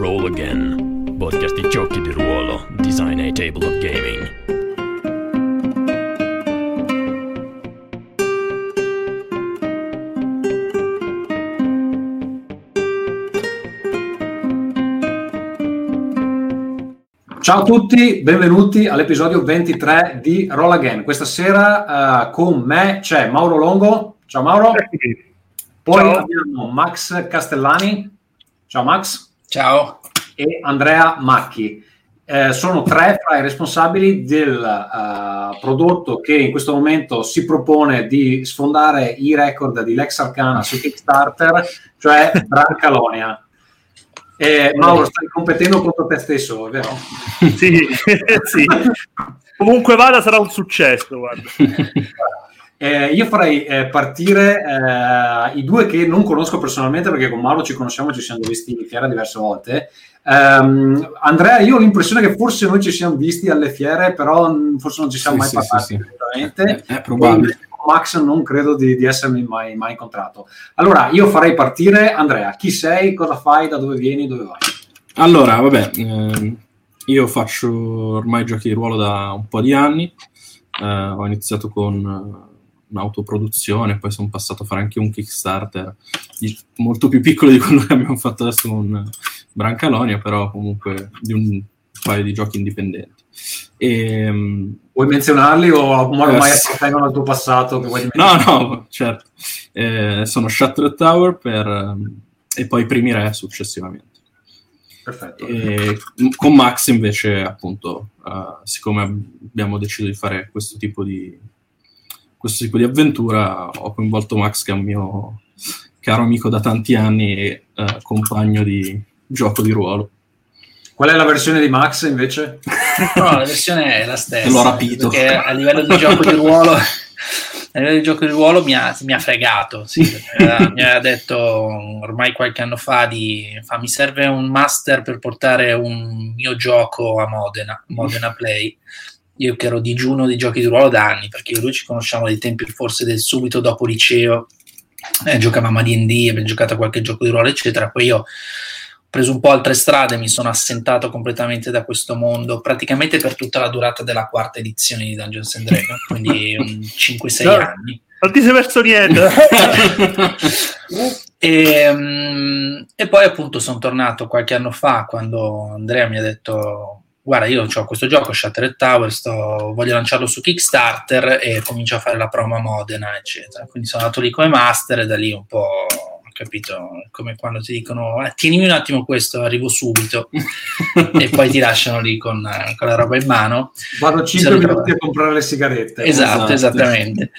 Roll Again, podcast di giochi di ruolo, design a table of gaming. Ciao a tutti, benvenuti all'episodio 23 di Roll Again. Questa sera uh, con me c'è Mauro Longo. Ciao Mauro. Poi Ciao. abbiamo Max Castellani. Ciao Max. Ciao. E Andrea Macchi. Eh, sono tre fra i responsabili del uh, prodotto che in questo momento si propone di sfondare i record di Lex Arcana su Kickstarter, cioè Brancalonia. Eh, Mauro, stai competendo contro te stesso, è vero? sì, sì. Comunque vada, sarà un successo. Guarda. Eh, io farei eh, partire eh, i due che non conosco personalmente perché con Mauro ci conosciamo, ci siamo visti in fiera diverse volte. Um, Andrea, io ho l'impressione che forse noi ci siamo visti alle fiere, però forse non ci siamo sì, mai sì, parlati sì, direttamente. È, è probabile. Max non credo di, di essermi mai, mai, incontrato. Allora, io farei partire Andrea. Chi sei? Cosa fai? Da dove vieni? Dove vai? Allora, vabbè, eh, io faccio ormai giochi di ruolo da un po' di anni. Eh, ho iniziato con eh, un'autoproduzione, poi sono passato a fare anche un Kickstarter molto più piccolo di quello che abbiamo fatto adesso con Brancalonia, però comunque di un paio di giochi indipendenti. E, ehm, Vuoi menzionarli o ormai eh, appartengono al tuo passato? no, no, certo. Eh, sono Shattered Tower per, e poi Primi Re successivamente. Perfetto. E con Max invece, appunto, uh, siccome abbiamo deciso di fare questo tipo di, questo tipo di avventura, ho coinvolto Max, che è un mio caro amico da tanti anni e uh, compagno di gioco di ruolo. Qual è la versione di Max invece? No, la versione è la stessa. L'ho rapito. Perché a livello di gioco di ruolo, a livello di gioco di ruolo mi ha, mi ha fregato. Sì. Eh, mi ha detto ormai qualche anno fa di fa, mi serve un master per portare un mio gioco a Modena, Modena Play. Io che ero digiuno di giochi di ruolo da anni, perché io e lui ci conosciamo dai tempi forse del subito dopo liceo. Eh, giocavamo a D&D, abbiamo giocato a qualche gioco di ruolo, eccetera. Poi io preso un po' altre strade, mi sono assentato completamente da questo mondo, praticamente per tutta la durata della quarta edizione di Dungeons and Dragons, quindi 5-6 no, anni. Non ti sei perso niente. e, um, e, poi appunto sono tornato qualche anno fa quando Andrea mi ha detto guarda io ho questo gioco Shattered Tower sto, voglio lanciarlo su Kickstarter e comincio a fare la promo a Modena eccetera quindi sono andato lì come master e da lì un po' capito? Come quando ti dicono eh, tienimi un attimo questo, arrivo subito e poi ti lasciano lì con, con la roba in mano. Vado 5 minuti a comprare le sigarette. Esatto, esatto, esattamente.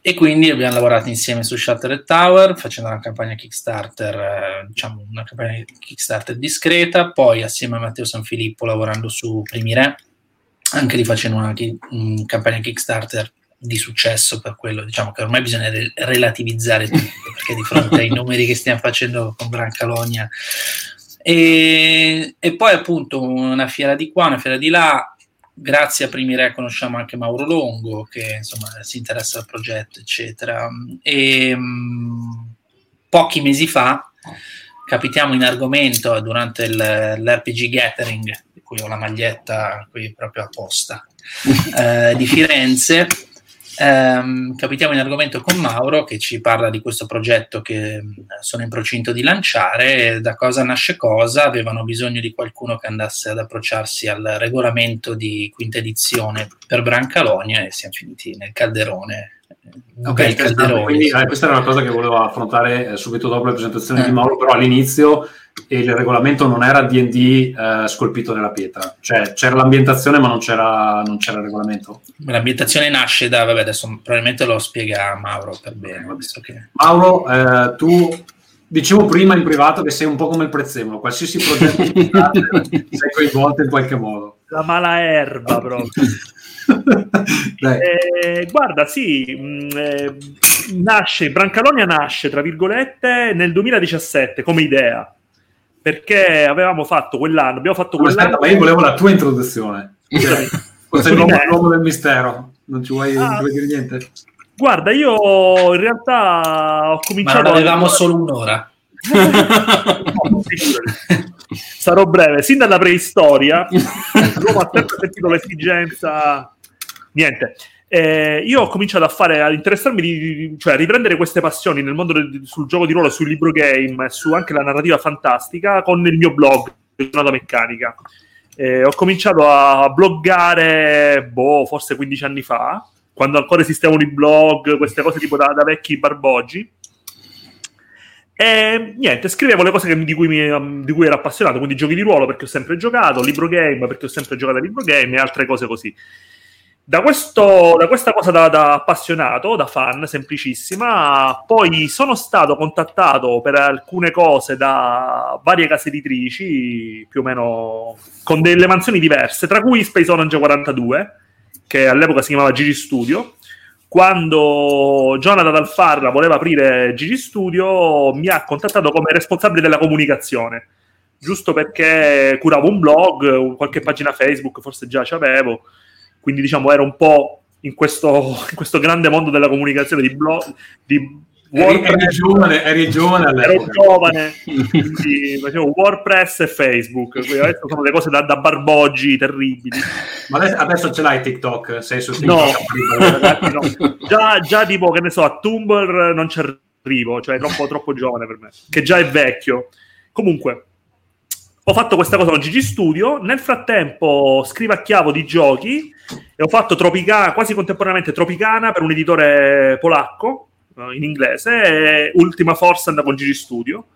e quindi abbiamo lavorato insieme su Shutter Tower facendo una campagna Kickstarter, eh, diciamo una campagna Kickstarter discreta, poi assieme a Matteo Sanfilippo lavorando su Primi Re, anche lì facendo una, una campagna Kickstarter di successo per quello, diciamo che ormai bisogna re- relativizzare tutto, perché di fronte ai numeri che stiamo facendo con Brancalonia e, e, poi appunto una fiera di qua, una fiera di là, grazie a Primi Re conosciamo anche Mauro Longo che insomma si interessa al progetto eccetera. E um, pochi mesi fa capitiamo in argomento durante il, l'RPG Gathering di cui ho la maglietta qui proprio apposta eh, di Firenze ehm, capitiamo in argomento con Mauro che ci parla di questo progetto che mm, sono in procinto di lanciare. Da cosa nasce cosa? Avevano bisogno di qualcuno che andasse ad approcciarsi al regolamento di quinta edizione per Brancalonia e siamo finiti nel calderone Ok, quindi eh, questa era una cosa che volevo affrontare eh, subito dopo la presentazione eh. di Mauro, però all'inizio il regolamento non era D&D eh, scolpito nella pietra, cioè c'era l'ambientazione ma non c'era, non c'era il regolamento. L'ambientazione nasce da, vabbè adesso probabilmente lo spiega Mauro per bene. Che... Mauro, eh, tu dicevo prima in privato che sei un po' come il prezzemolo, qualsiasi progetto sei coinvolto in qualche modo. La mala erba proprio. eh, guarda, sì, mh, mm, eh, nasce, Brancalonia nasce, tra virgolette, nel 2017 come idea, perché avevamo fatto quell'anno, abbiamo fatto quell'anno... ma io volevo la tua introduzione. Cioè, sei l'uomo, l'uomo, del mistero, non ci vuoi, ah, dire niente? Guarda, io in realtà ho cominciato... Ma non avevamo a... solo un'ora. Sarò breve. Sin dalla preistoria, l'uomo ha sempre sentito l'esigenza... Niente. Eh, io ho cominciato a fare, a interessarmi, di, cioè a riprendere queste passioni nel mondo del, sul gioco di ruolo, sul libro game e su anche la narrativa fantastica con il mio blog, Giornata Meccanica. Eh, ho cominciato a bloggare, boh, forse 15 anni fa, quando ancora esistevano i blog, queste cose tipo da, da vecchi barboggi. E niente, scrivevo le cose che, di, cui mi, di, cui ero appassionato, quindi giochi di ruolo perché ho sempre giocato, libro game perché ho sempre giocato a libro game e altre cose così. Da, questo, da questa cosa da, da, appassionato, da fan, semplicissima, poi sono stato contattato per alcune cose da varie case editrici, più o meno con delle mansioni diverse, tra cui Space Orange 42, che all'epoca si chiamava Gigi Studio, quando Jonathan Alfarra voleva aprire Gigi Studio, mi ha contattato come responsabile della comunicazione, giusto perché curavo un blog, qualche pagina Facebook, forse già ci avevo, quindi diciamo ero un po' in questo, in questo grande mondo della comunicazione di blog, di WordPress, eri, giovane, eri giovane all'epoca. Ero giovane, quindi facevo WordPress e Facebook. Adesso sono le cose da, da barboggi terribili. Ma adesso, adesso, ce l'hai TikTok? Sei su TikTok? No, ragazzi, no. Già, già tipo, che ne so, a Tumblr non ci arrivo, cioè è troppo, troppo giovane per me, che già è vecchio. Comunque, ho fatto questa cosa con Gigi Studio. Nel frattempo scrivacchiavo di giochi e ho fatto Tropicana, quasi contemporaneamente Tropicana per un editore polacco in inglese, e Ultima Force con Gigi Studio.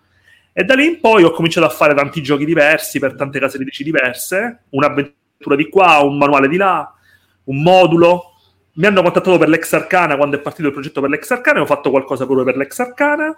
E da lì in poi ho cominciato a fare tanti giochi diversi per tante case editrici diverse, un'avventura di qua, un manuale di là, un modulo. Mi hanno contattato per l'ex Arcana quando è partito il progetto per l'ex Arcana ho fatto qualcosa pure per l'ex Arcana.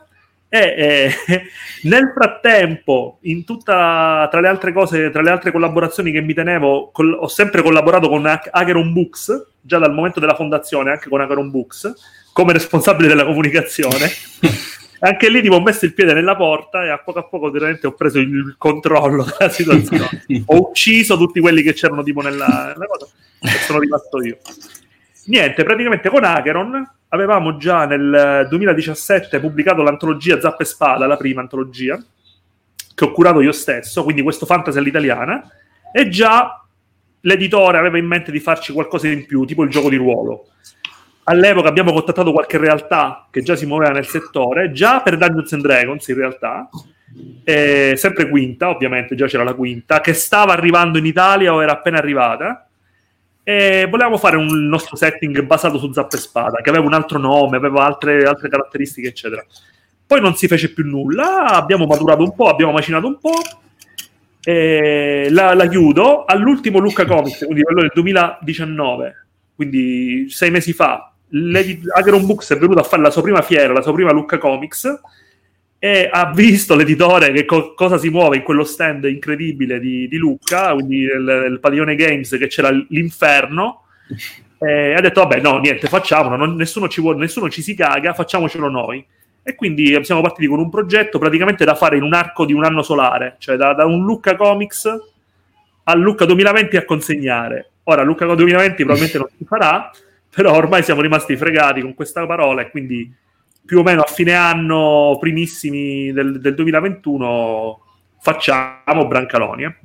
E eh, nel frattempo, in tutta, tra le altre cose, tra le altre collaborazioni che mi tenevo, col, ho sempre collaborato con Acheron Books, già dal momento della fondazione, anche con Acheron Books come responsabile della comunicazione. Anche lì tipo, ho messo il piede nella porta e a poco a poco veramente ho preso il controllo della situazione. ho ucciso tutti quelli che c'erano tipo nella, nella cosa e sono rimasto io. Niente, praticamente con Acheron avevamo già nel 2017 pubblicato l'antologia Zappa e Spada, la prima antologia, che ho curato io stesso, quindi questo fantasy all'italiana, e già l'editore aveva in mente di farci qualcosa in più, tipo il gioco di ruolo all'epoca abbiamo contattato qualche realtà che già si muoveva nel settore, già per Dungeons and Dragons in realtà, eh, sempre quinta, ovviamente già c'era la quinta, che stava arrivando in Italia o era appena arrivata. E volevamo fare un nostro setting basato su Zappa e Spada, che aveva un altro nome, aveva altre, altre caratteristiche, eccetera. Poi non si fece più nulla, abbiamo maturato un po', abbiamo macinato un po'. La, la chiudo all'ultimo Lucca Comics, quindi quello del 2019, quindi sei mesi fa, Ageron Books è venuto a fare la sua prima fiera, la sua prima Lucca Comics, e ha visto l'editore che co- cosa si muove in quello stand incredibile di, di Lucca, quindi il, il padiglione Games che c'era l'inferno, e ha detto vabbè no, niente, facciamolo, non, nessuno, ci vuole, nessuno ci si caga, facciamocelo noi. E quindi siamo partiti con un progetto praticamente da fare in un arco di un anno solare, cioè da, da un Lucca Comics a Lucca 2020 a consegnare. Ora Lucca 2020 probabilmente non si farà, però ormai siamo rimasti fregati con questa parola e quindi più o meno a fine anno, primissimi del, del 2021, facciamo Brancalonia.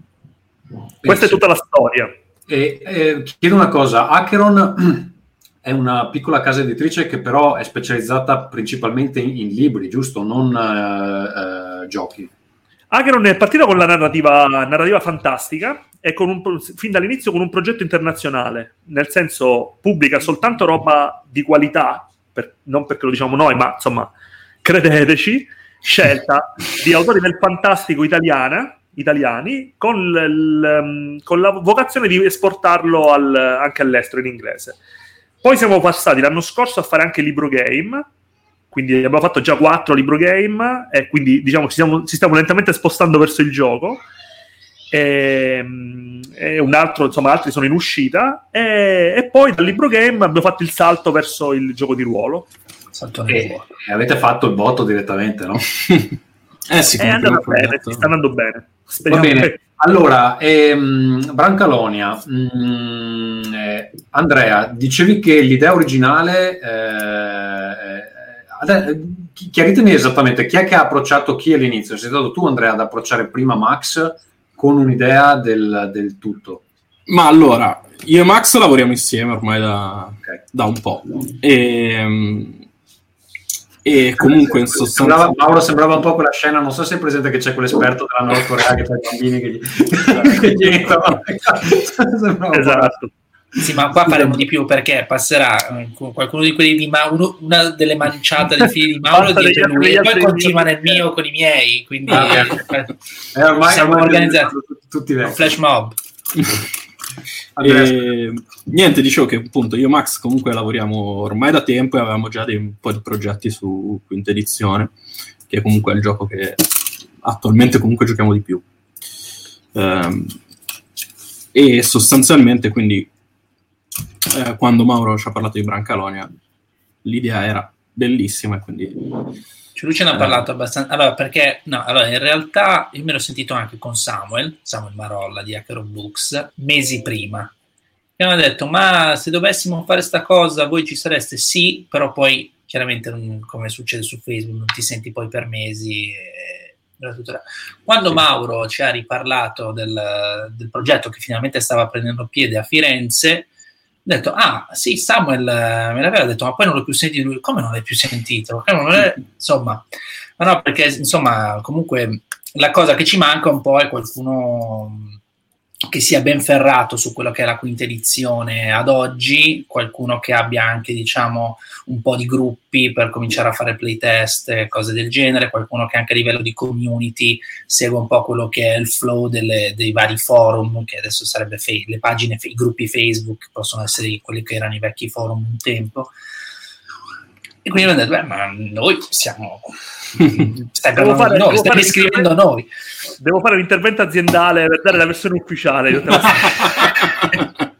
Questa è tutta la storia. E, eh, chiedo una cosa, Acheron è una piccola casa editrice che però è specializzata principalmente in, in libri, giusto? Non eh, eh, giochi. Acheron è partita con la narrativa, narrativa fantastica e un, fin dall'inizio con un progetto internazionale, nel senso pubblica soltanto roba di qualità, per, non perché lo diciamo noi, ma insomma, credeteci, scelta di autori del fantastico italiana, italiani con, l, con, la vocazione di esportarlo al, anche all'estero in inglese. Poi siamo passati l'anno scorso a fare anche libro game, quindi abbiamo fatto già quattro libro game e quindi diciamo ci, siamo, ci stiamo lentamente spostando verso il gioco e, ehm, e un altro, insomma, altri sono in uscita. E, e, poi dal libro game abbiamo fatto il salto verso il gioco di ruolo. E, e avete fatto il voto direttamente, no? eh sì, è andato bene, si sta andando bene. Speriamo Va bene. Che... Allora, ehm, Brancalonia, mh, eh, Andrea, dicevi che l'idea originale, eh, eh, chiaritemi esattamente chi è che ha approcciato chi all'inizio? Sei stato tu, Andrea, ad approcciare prima Max con un'idea del, del tutto. Ma allora, io e Max lavoriamo insieme ormai da, Ok. da un po'. E, e comunque in sostanza... Sembrava, Mauro sembrava un po' quella scena, non so se è presente che c'è quell'esperto della Nord Corea che fa i bambini che gli, che gli entrano. Esatto. Sì, ma qua faremo di più perché passerà eh, qualcuno di quelli di Mauro, una delle manciate dei figli di Mauro dietro lui e poi continua nel mio con i miei. Quindi Ah, eh, Eh, ormai, siamo ormai organizzati. tutti un vecchi. flash mob. E, niente, dicevo che appunto io e Max comunque lavoriamo ormai da tempo e avevamo già dei, un po' di progetti su quinta edizione, che comunque è il gioco che attualmente comunque giochiamo di più. Ehm, e sostanzialmente quindi eh, quando Mauro ci ha parlato di Brancalonia l'idea era bellissima e quindi Cioè, lui ce ne ha Eh. parlato abbastanza. Allora, perché no, allora in realtà io me l'ho sentito anche con Samuel, Samuel Marolla di Hacker Books, mesi prima. E mi ha detto: Ma se dovessimo fare sta cosa, voi ci sareste? Sì, però poi chiaramente, non- come succede su Facebook, non ti senti poi per mesi. e- e là. Quando Sì. Mauro ci ha riparlato del, del progetto che finalmente stava prendendo piede a Firenze, ho detto, ah sì, Samuel eh, me l'aveva detto, ma poi non l'ho più sentito lui. Come non l'hai più sentito? Insomma, ma no, perché insomma, comunque la cosa che ci manca un po' è qualcuno che sia ben ferrato su quello che è la quinta edizione ad oggi, qualcuno che abbia anche, diciamo, un po' di gruppi per cominciare a fare playtest e cose del genere, qualcuno che anche a livello di community segue un po' quello che è il flow delle- dei vari forum, che adesso sarebbe fe- le pagine, i gruppi Facebook, possono essere quelli che erano i vecchi forum un tempo. E quindi ho detto, beh, ma noi siamo... Stai Devo fare- noi, devo stai fare noi. Devo fare l'intervento aziendale per dare la versione ufficiale. io te la-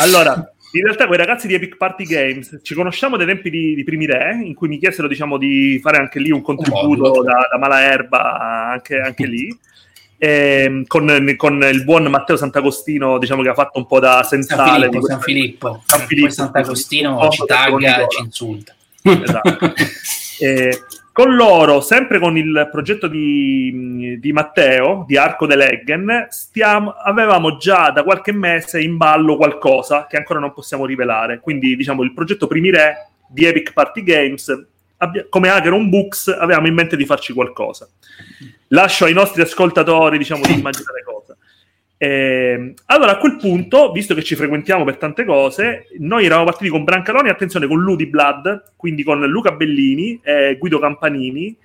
allora, in realtà quei ragazzi di Epic Party Games ci conosciamo dai tempi di, di Primi Re, in cui mi chiesero diciamo, di fare anche lì un contributo da, da mala erba, anche, anche lì. Ehm, con, con il buon Matteo Sant'Agostino, diciamo che ha fatto un po' da San sensale. di Filippo, San Filippo, San Filippo, poi Sant'Agostino ci tagga Con e ci insulta. Esatto. Eh, con loro, sempre con il progetto di, di Matteo, di Arco de Leggen, stiamo, avevamo già da qualche mese in ballo qualcosa che ancora non possiamo rivelare. Quindi, diciamo, il progetto Primi Re di Epic Party Games, abbia- come Hacker on Books, avevamo in mente di farci qualcosa. Lascio ai nostri ascoltatori, diciamo, di immaginare cosa. Eh, allora, a quel punto, visto che ci frequentiamo per tante cose, noi eravamo partiti con Brancaloni, attenzione, con Ludi Blood, quindi con Luca Bellini e Guido Campanini,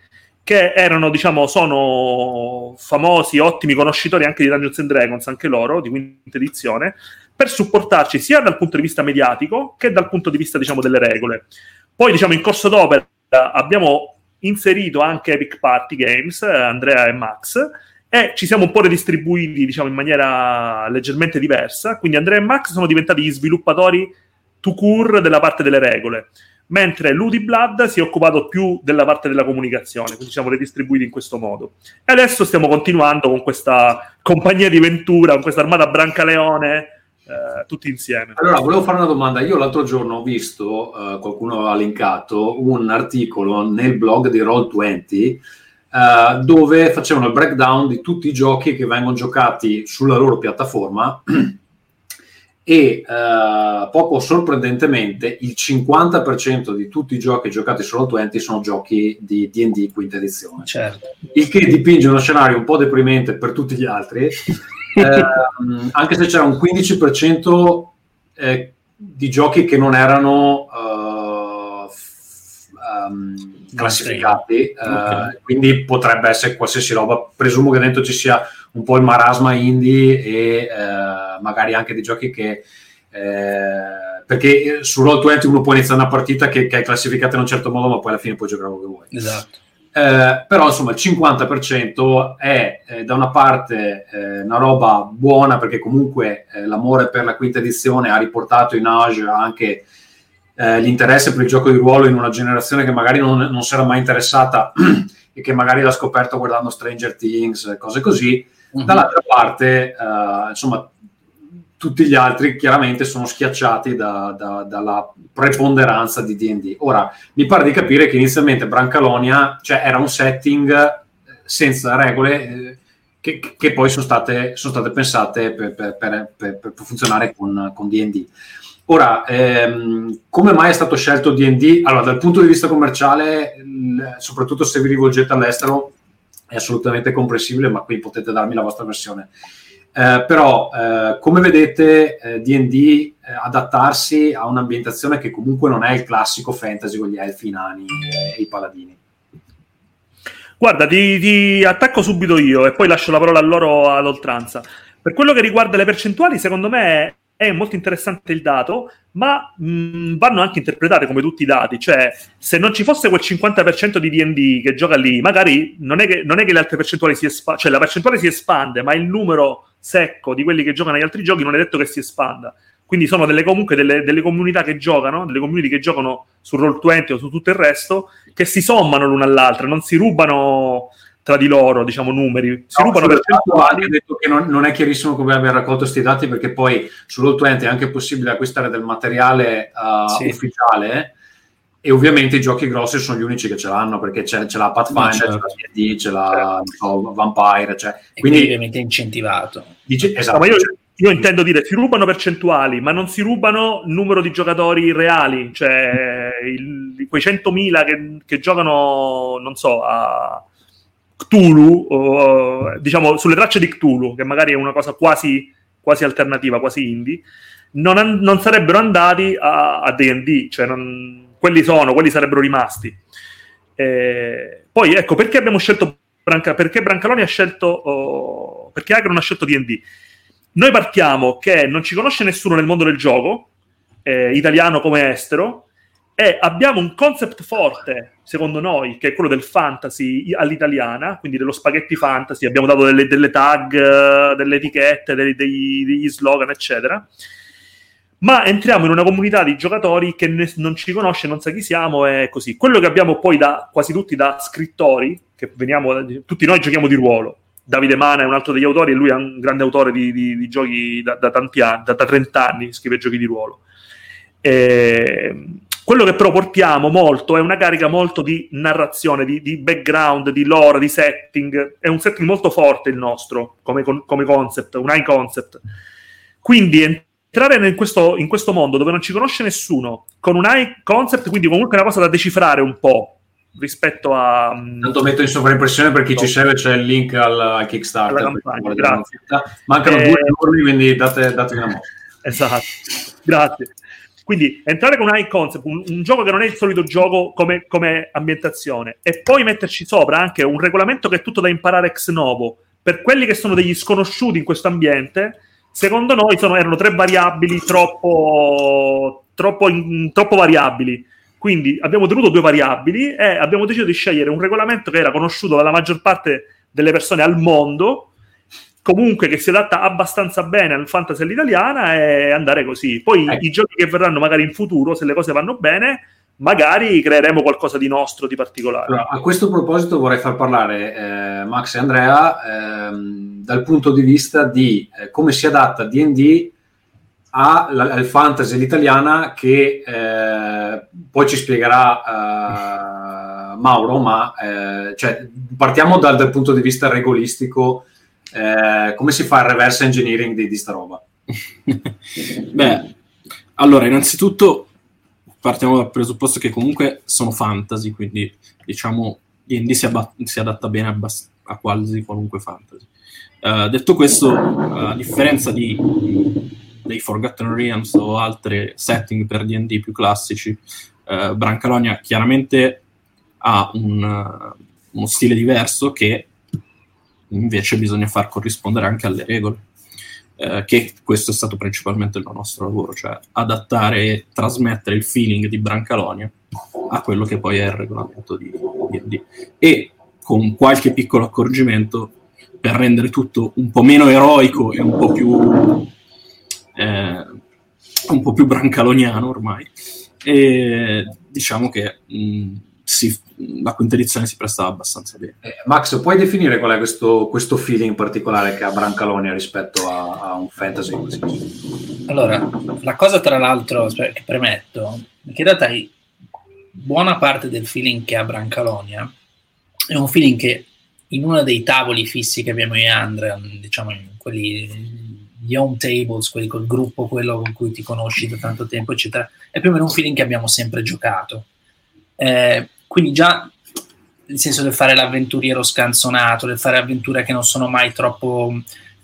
che erano, diciamo, sono famosi, ottimi conoscitori anche di Dungeons and Dragons, anche loro, di quinta edizione, per supportarci sia dal punto di vista mediatico che dal punto di vista, diciamo, delle regole. Poi, diciamo, in corso d'opera abbiamo inserito anche Epic Party Games, Andrea e Max, e ci siamo un po' redistribuiti diciamo in maniera leggermente diversa. Quindi Andrea e Max sono diventati gli sviluppatori to cure della parte delle regole mentre Ludi Blood si è occupato più della parte della comunicazione. Quindi siamo redistribuiti in questo modo. E adesso stiamo continuando con questa compagnia di Ventura con questa armata Brancaleone eh, tutti insieme. Allora, volevo fare una domanda. Io l'altro giorno ho visto, eh, qualcuno aveva linkato, un articolo nel blog di Roll20 eh, dove facevano il breakdown di tutti i giochi che vengono giocati sulla loro piattaforma. E eh, poco sorprendentemente il 50% di tutti i giochi giocati su Roll20 sono giochi di D&D quinta edizione. Certo. il che dipinge uno scenario un po' deprimente per tutti gli altri, ehm, anche se c'era un 15% eh, di giochi che non erano eh, f- ehm, classificati, eh, Ok. quindi potrebbe essere qualsiasi roba. Presumo che dentro ci sia un po' il marasma indie e eh, magari anche dei giochi che... eh, perché su Roll20 uno può iniziare una partita che, che è classificata in un certo modo, ma poi alla fine puoi giocare quello che vuoi. Esatto. Eh, però insomma il 50% è eh, da una parte eh, una roba buona perché comunque eh, l'amore per la quinta edizione ha riportato in age anche eh, l'interesse per il gioco di ruolo in una generazione che magari non, non si era mai interessata e che magari l'ha scoperto guardando Stranger Things, cose così. Mhm. Dall'altra parte, eh, insomma, tutti gli altri chiaramente sono schiacciati da, da, dalla preponderanza di D&D. Ora, mi pare di capire che inizialmente Brancalonia cioè, era un setting eh, senza regole eh, che, che, poi sono state, sono state pensate per, per, per, per, funzionare con, con D&D. Ora, ehm, come mai è stato scelto D&D? Allora, dal punto di vista commerciale, soprattutto se vi rivolgete all'estero, è assolutamente comprensibile, ma qui potete darmi la vostra versione. Eh, però, eh, come vedete, eh, D&D eh, adattarsi a un'ambientazione che comunque non è il classico fantasy con gli elfi, i nani e i paladini. Guarda, ti, ti, attacco subito io e poi lascio la parola a loro ad oltranza. Per quello che riguarda le percentuali, secondo me è molto interessante il dato, ma mh, vanno anche interpretate come tutti i dati. Cioè, se non ci fosse quel 50% di DD che gioca lì, magari non è che, non è che le altre percentuali si espandano, cioè la percentuale si espande, ma il numero secco di quelli che giocano agli altri giochi non è detto che si espanda. Quindi sono delle, comunque delle, delle comunità che giocano, delle community che giocano su Roll20 o su tutto il resto, che si sommano l'una all'altra, non si rubano tra di loro, diciamo, numeri. Si no, rubano percentuali. Ho detto che non, non, è chiarissimo come aver raccolto questi dati perché poi su Roll20 è anche possibile acquistare del materiale uh, sì. ufficiale e ovviamente i giochi grossi sono gli unici che ce l'hanno perché c'è, c'è la Pathfinder, certo. c'è la D&D, c'è la certo. so, Vampire, cioè, quindi, quindi ovviamente è incentivato. Dice, esatto. No, io, io, intendo dire si rubano percentuali, ma non si rubano il numero di giocatori reali, cioè il, quei 100.000 che, che giocano, non so, a Cthulhu, o, diciamo sulle tracce di Cthulhu, che magari è una cosa quasi, quasi alternativa, quasi indie, non, non sarebbero andati a, a D&D, cioè non, quelli sono, quelli sarebbero rimasti. Eh, poi ecco, perché abbiamo scelto Branca, perché Brancaloni ha scelto, oh, perché Agron ha scelto D&D? Noi partiamo che non ci conosce nessuno nel mondo del gioco, eh, italiano come estero, e abbiamo un concept forte, secondo noi, che è quello del fantasy all'italiana, quindi dello spaghetti fantasy, abbiamo dato delle, delle tag, delle etichette, dei, dei, degli slogan, eccetera. Ma entriamo in una comunità di giocatori che ne, non ci conosce, non sa chi siamo e così. Quello che abbiamo poi da quasi tutti da scrittori, che veniamo, tutti noi giochiamo di ruolo. Davide Mana è un altro degli autori e lui è un grande autore di, di, di giochi da, da, tanti anni, da, da 30 anni, scrive giochi di ruolo. E, quello che però portiamo molto è una carica molto di narrazione, di, di, background, di lore, di setting. È un setting molto forte il nostro come, come concept, un high concept. Quindi entrare in questo, in questo, mondo dove non ci conosce nessuno, con un high concept, quindi comunque una cosa da decifrare un po' rispetto a... Mm, Tanto metto in sovraimpressione per chi ci segue, c'è il link al, al Kickstarter. Mancano eh, due giorni, quindi date, date una mossa. Esatto, grazie. Quindi entrare con un high concept, un, un, gioco che non è il solito gioco come, come, ambientazione, e poi metterci sopra anche un regolamento che è tutto da imparare ex novo, per quelli che sono degli sconosciuti in questo ambiente, secondo noi sono, erano tre variabili troppo, troppo, in, troppo variabili. Quindi abbiamo tenuto due variabili e abbiamo deciso di scegliere un regolamento che era conosciuto dalla maggior parte delle persone al mondo, comunque che si adatta abbastanza bene al fantasy all'italiana e andare così. Poi ecco. i giochi che verranno magari in futuro, se le cose vanno bene, magari creeremo qualcosa di nostro, di particolare. Allora, a questo proposito vorrei far parlare eh, Max e Andrea ehm, dal punto di vista di eh, come si adatta D&D al fantasy all'italiana che eh, poi ci spiegherà eh, Mauro, ma eh, cioè, partiamo dal, dal punto di vista regolistico eh, come si fa il reverse engineering di, di sta roba? Beh, allora, innanzitutto partiamo dal presupposto che comunque sono fantasy, quindi diciamo D&D si, abba- si adatta bene a, bast- a, quasi qualunque fantasy. Uh, detto questo, a differenza di, dei Forgotten Realms o altri setting per D&D più classici, uh, Brancalonia chiaramente ha un, uno stile diverso che invece bisogna far corrispondere anche alle regole. Eh, che questo è stato principalmente il nostro lavoro, cioè adattare e trasmettere il feeling di Brancalonia a quello che poi è il regolamento di D&D. E con qualche piccolo accorgimento per rendere tutto un po' meno eroico e un po' più, eh, un po più brancaloniano ormai. E diciamo che mh, si, la quinta edizione si prestava abbastanza bene. Eh, Max, puoi definire qual è questo, questo feeling particolare che ha Brancalonia rispetto a, a un fantasy? Allora, la cosa tra l'altro che premetto è che in realtà buona parte del feeling che ha Brancalonia è un feeling che in uno dei tavoli fissi che abbiamo io e Andrea, diciamo quelli gli home tables, quelli col gruppo, quello con cui ti conosci da tanto tempo, eccetera, è più o meno un feeling che abbiamo sempre giocato. Eh, quindi già nel senso del fare l'avventuriero scanzonato, del fare avventure che non sono mai troppo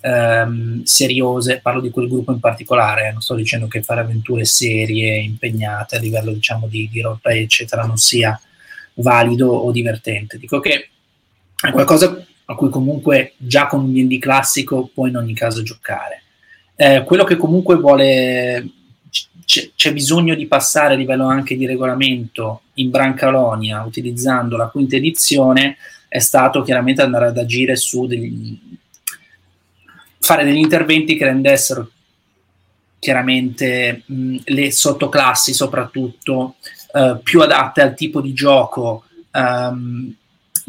ehm, seriose, parlo di quel gruppo in particolare, non sto dicendo che fare avventure serie, impegnate a livello diciamo di, di roleplay, eccetera, non sia valido o divertente. Dico che è qualcosa a cui comunque già con un D&D classico puoi in ogni caso giocare. Eh, quello che comunque vuole c- c'è bisogno di passare a livello anche di regolamento in Brancalonia utilizzando la quinta edizione è stato chiaramente andare ad agire su degli, fare degli interventi che rendessero chiaramente mh, le sottoclassi soprattutto uh, più adatte al tipo di gioco um,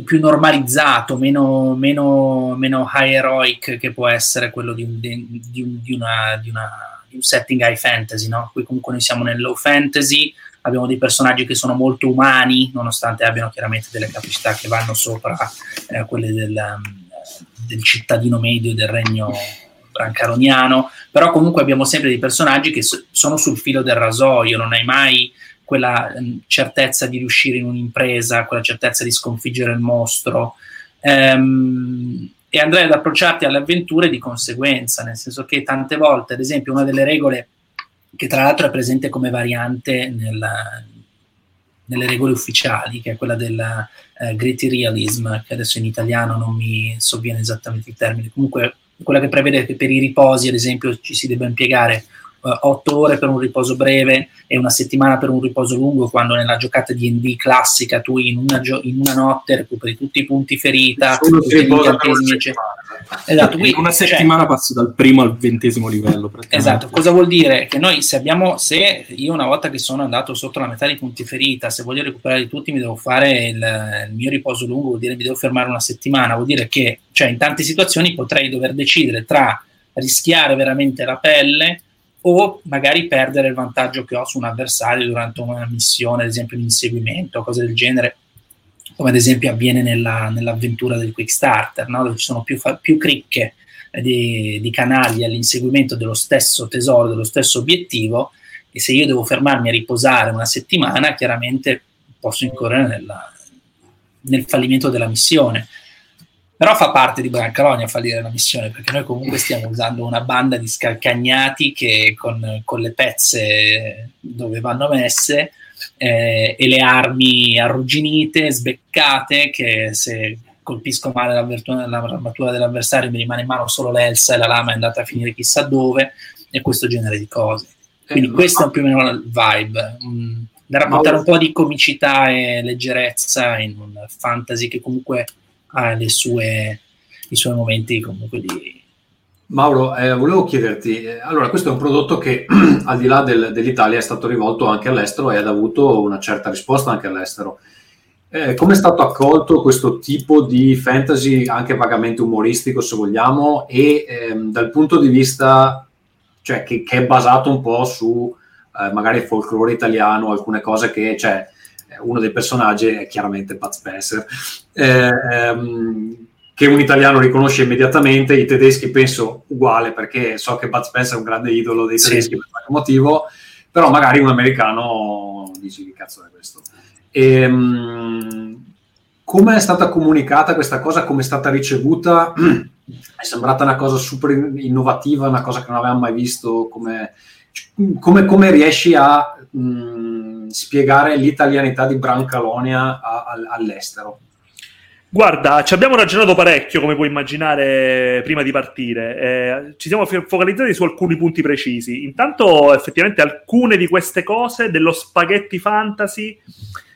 più normalizzato, meno, meno, meno high heroic che può essere quello di, un, di, di, una, di, una, un setting high fantasy, no? Qui comunque noi siamo nel low fantasy, abbiamo dei personaggi che sono molto umani, nonostante abbiano chiaramente delle capacità che vanno sopra eh, quelle del, del, cittadino medio del regno brancaroniano, però comunque abbiamo sempre dei personaggi che so, sono sul filo del rasoio, non hai mai quella mh, certezza di riuscire in un'impresa, quella certezza di sconfiggere il mostro. Ehm, e andrai ad approcciarti alle avventure di conseguenza, nel senso che tante volte, ad esempio, una delle regole che tra l'altro è presente come variante nella, nelle regole ufficiali, che è quella del uh, gritty realism, che adesso in italiano non mi sovviene esattamente il termine, comunque quella che prevede che per i riposi, ad esempio, ci si debba impiegare uh, otto ore per un riposo breve e una settimana per un riposo lungo, quando nella giocata D&D classica tu in una, gio- in una notte recuperi tutti i punti ferita, tutti gli incantesimi, eccetera. Esatto, in una cioè settimana cioè, passi dal primo al ventesimo livello. Esatto, cosa vuol dire? Che noi se abbiamo, se io una volta che sono andato sotto la metà dei punti ferita, se voglio recuperarli tutti mi devo fare il, il mio riposo lungo, vuol dire mi devo fermare una settimana, vuol dire che cioè, in tante situazioni potrei dover decidere tra rischiare veramente la pelle o magari perdere il vantaggio che ho su un avversario durante una missione, ad esempio un inseguimento, cose del genere, come ad esempio avviene nella, nell'avventura del Quick Starter, no? dove ci sono più, fa- più cricche di, di, canali all'inseguimento dello stesso tesoro, dello stesso obiettivo, e se io devo fermarmi a riposare una settimana, chiaramente posso incorrere nella, nel fallimento della missione però fa parte di Brancalonia fallire la missione perché noi comunque stiamo usando una banda di scalcagnati che con, con le pezze dove vanno messe eh, e le armi arrugginite, sbeccate che se colpisco male l'armatura dell'avversario mi rimane in mano solo l'elsa e la lama è andata a finire chissà dove e questo genere di cose. Quindi eh, questo è più o meno il vibe. Mm, da raccontare un po' di comicità e leggerezza in un fantasy che comunque ha sue, i suoi momenti comunque di... Mauro, eh, volevo chiederti, eh, allora questo è un prodotto che al di là del, dell'Italia è stato rivolto anche all'estero e ha avuto una certa risposta anche all'estero. Eh, come è stato accolto questo tipo di fantasy, anche vagamente umoristico se vogliamo, e ehm, dal punto di vista cioè, che, che, è basato un po' su eh, magari folklore italiano, alcune cose che, cioè, uno dei personaggi è chiaramente Pat Spencer, eh, ehm, che un italiano riconosce immediatamente, i tedeschi penso uguale perché so che Pat Spencer è un grande idolo dei tedeschi sì. per qualche motivo, però magari un americano dici che cazzo è questo. E, um, come è stata comunicata questa cosa, come è stata ricevuta? è sembrata una cosa super innovativa, una cosa che non avevamo mai visto, come, come, come riesci a... Mh, spiegare l'italianità di Brancalonia a, a, all'estero? Guarda, ci abbiamo ragionato parecchio, come puoi immaginare, prima di partire. Eh, ci siamo focalizzati su alcuni punti precisi. Intanto, effettivamente, alcune di queste cose dello spaghetti fantasy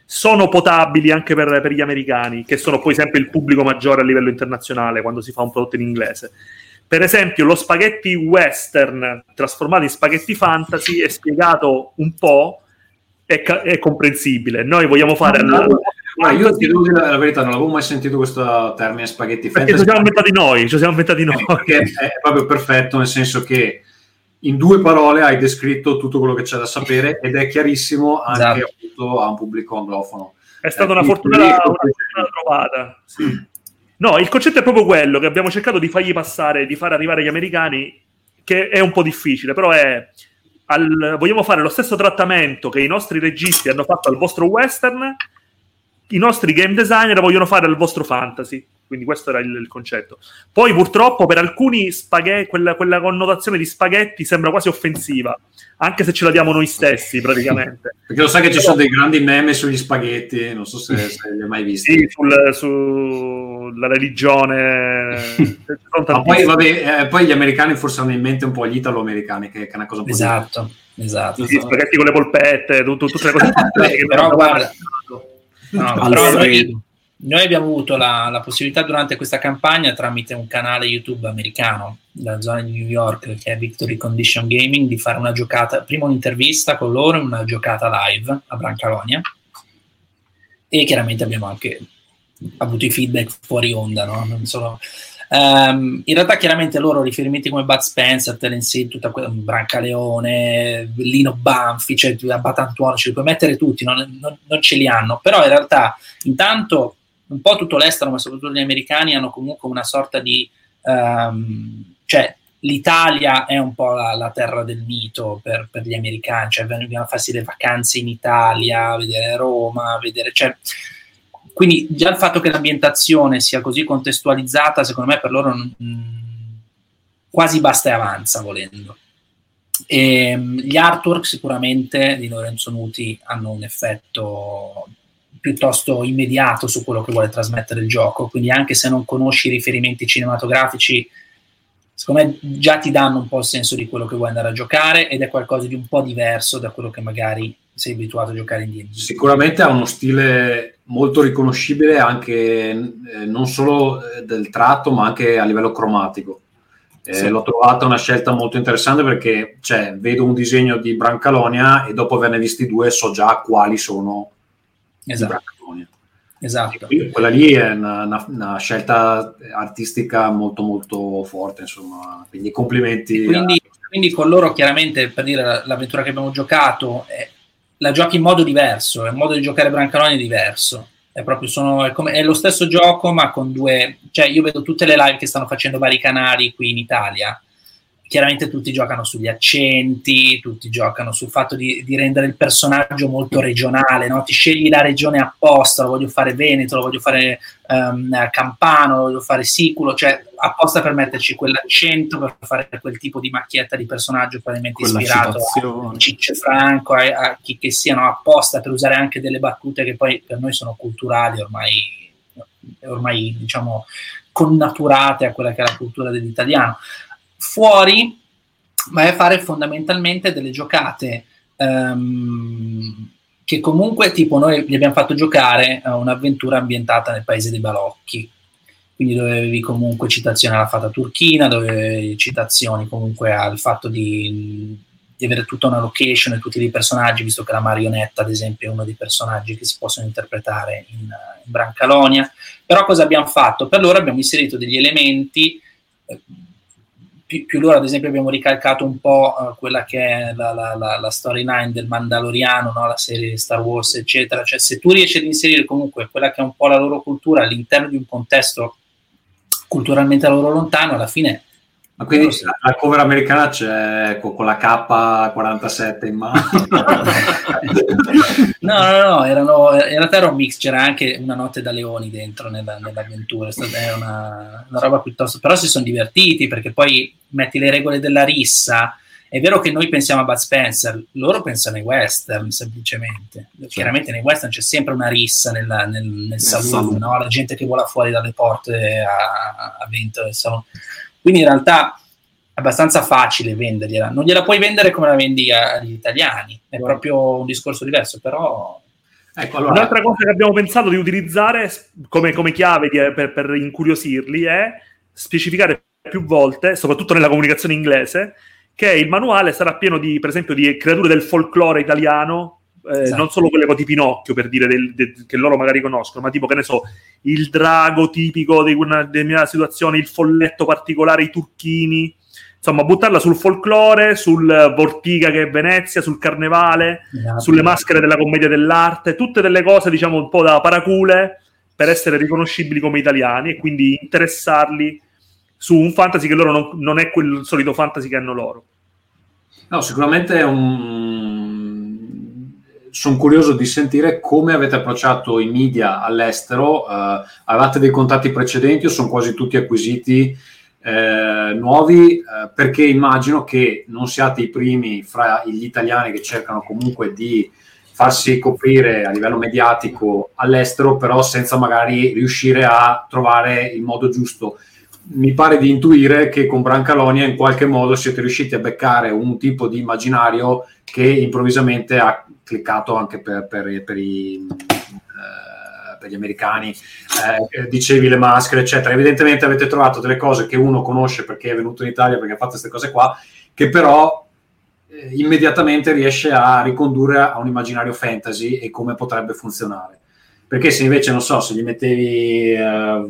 sono potabili anche per, per, gli americani, che sono poi sempre il pubblico maggiore a livello internazionale quando si fa un prodotto in inglese. Per esempio, lo spaghetti western trasformato in spaghetti fantasy è spiegato un po' è, è comprensibile. Noi vogliamo fare... No, alla... Guarda, io ti devo dire la verità, non avevo mai sentito questo termine spaghetti Perché ci fantasy. siamo inventati noi, ci siamo inventati noi. perché è proprio perfetto, nel senso che in due parole hai descritto tutto quello che c'è da sapere ed è chiarissimo anche Esatto. appunto a un pubblico anglofono. È stata Eh, una fortuna, una fortuna trovata. sì. No, il concetto è proprio quello che abbiamo cercato di fargli passare, di far arrivare agli americani, che è un po' difficile, però è... al- vogliamo fare lo stesso trattamento che i nostri registi hanno fatto al vostro western, i nostri game designer vogliono fare al vostro fantasy. Quindi questo era il, il concetto. Poi purtroppo per alcuni spaghetti, quella, quella connotazione di spaghetti sembra quasi offensiva, anche se ce la diamo noi stessi praticamente. Perché lo sai che ci sono dei grandi meme sugli spaghetti, non so se, se li hai mai visti. Sì, sul- sulla religione. Ci sono Ma poi, vabbè, eh, poi gli americani forse hanno in mente un po' gli italo-americani, che, che è una cosa un po' Esatto, esatto. Sì, spaghetti con le polpette, tu- tu- tutte le cose. Però guarda, no, però noi, abbiamo avuto la, la possibilità durante questa campagna tramite un canale YouTube americano, la zona di New York, che è Victory Condition Gaming, di fare una giocata, prima un'intervista con loro e una giocata live a Brancalonia. E chiaramente abbiamo anche avuto i feedback fuori onda, no? Solo- Ehm, in realtà, chiaramente loro riferimenti come Bud Spencer, Terence Hill, tutta que- Brancaleone, Lino Banfi, cioè Batantuono, ce li puoi mettere tutti, non, non- non ce li hanno. Però in realtà, intanto, un po' tutto l'estero, ma soprattutto gli americani, hanno comunque una sorta di... ehm, cioè, l'Italia è un po' la, la terra del mito per, per gli americani, cioè vengono a farsi le vacanze in Italia, vedere Roma, vedere... Cioè, quindi già il fatto che l'ambientazione sia così contestualizzata, secondo me per loro mm, quasi basta e avanza volendo. E, mm, gli artwork sicuramente di Lorenzo Nuti hanno un effetto piuttosto immediato su quello che vuole trasmettere il gioco, quindi anche se non conosci i riferimenti cinematografici, secondo me già ti danno un po' il senso di quello che vuoi andare a giocare ed è qualcosa di un po' diverso da quello che magari sei abituato a giocare in D&D. Sicuramente ha uno stile molto riconoscibile anche eh, non solo eh, del tratto, ma anche a livello cromatico. Eh, Sì. L'ho trovata una scelta molto interessante perché cioè, vedo un disegno di Brancalonia e dopo averne visti due so già quali sono Esatto, esatto. Quella lì è una, una- una scelta artistica molto molto forte, insomma. Quindi complimenti. Quindi, quindi con loro chiaramente, per dire la- l'avventura che abbiamo giocato, eh, la giochi in modo diverso, il modo di giocare Brancaloni è diverso. È proprio sono, è, come- è lo stesso gioco, ma con due. Cioè, io vedo tutte le live che stanno facendo vari canali qui in Italia. Chiaramente tutti giocano sugli accenti, tutti giocano sul fatto di, di rendere il personaggio molto regionale, no? Ti scegli la regione apposta, lo voglio fare Veneto, lo voglio fare ehm, Campano, lo voglio fare Siculo, cioè apposta per metterci quell'accento, per fare quel tipo di macchietta di personaggio probabilmente Quella ispirato a citazione. Ciccio Franco, a, a chi che siano apposta per usare anche delle battute che poi per noi sono culturali ormai, ormai diciamo connaturate a quella che è la cultura dell'italiano. Fuori vai a fare fondamentalmente delle giocate ehm, che comunque tipo noi gli abbiamo fatto giocare a un'avventura ambientata nel paese dei balocchi quindi dove avevi comunque citazioni alla fata turchina, dove avevi citazioni comunque al fatto di, di avere tutta una location e tutti dei personaggi, visto che la marionetta, ad esempio, è uno dei personaggi che si possono interpretare in, in Brancalonia. Però cosa abbiamo fatto? Per loro abbiamo inserito degli elementi, eh, più, più loro ad esempio abbiamo ricalcato un po' eh, quella che è la, la, la, la storyline del Mandaloriano, no? la serie di Star Wars, eccetera. Cioè se tu riesci ad inserire comunque quella che è un po' la loro cultura all'interno di un contesto culturalmente loro lontano, alla fine Ma quindi so. la cover americana c'è con, con la K47 in mano. No, no, no, erano, in realtà era un mix, c'era anche una notte da leoni dentro nella- nell'avventura, è stata una, una roba piuttosto, però si sono divertiti perché poi metti le regole della rissa, è vero che noi pensiamo a Bud Spencer, loro pensano ai western semplicemente, chiaramente nei western c'è sempre una rissa nella- nel, nel saloon, saloon. no? la gente che vola fuori dalle porte a, a vento del saloon, quindi in realtà è abbastanza facile vendergliela. Non gliela puoi vendere come la vendi agli italiani, è proprio un discorso diverso, però ecco, allora, Un'altra cosa che abbiamo pensato di utilizzare come, come chiave di- per, per incuriosirli è specificare più volte, soprattutto nella comunicazione inglese, che il manuale sarà pieno di, per esempio, di creature del folklore italiano eh, Esatto. non solo quelle tipo Pinocchio per dire del- del- che loro magari conoscono, ma tipo che ne so, il drago tipico di una determinata situazione, il folletto particolare, i turchini. Insomma, buttarla sul folklore, sul Vortiga che è Venezia, sul carnevale, Esatto. sulle maschere della commedia dell'arte, tutte delle cose, diciamo, un po' da paracule per essere riconoscibili come italiani e quindi interessarli su un fantasy che loro non, non è quel solito fantasy che hanno loro. No, sicuramente è un... sono curioso di sentire come avete approcciato i media all'estero. Eh, avevate dei contatti precedenti o sono quasi tutti acquisiti eh, nuovi? Eh, perché immagino che non siate i primi fra gli italiani che cercano comunque di farsi coprire a livello mediatico all'estero, però senza magari riuscire a trovare il modo giusto mi pare di intuire che con Brancalonia in qualche modo siete riusciti a beccare un tipo di immaginario che improvvisamente ha cliccato anche per, per- per i, eh, per gli americani. Eh, dicevi le maschere, eccetera. Evidentemente avete trovato delle cose che uno conosce perché è venuto in Italia, perché ha fatto queste cose qua, che però eh, immediatamente riesce a ricondurre a un immaginario fantasy e come potrebbe funzionare. Perché se invece, non so, se gli mettevi, eh,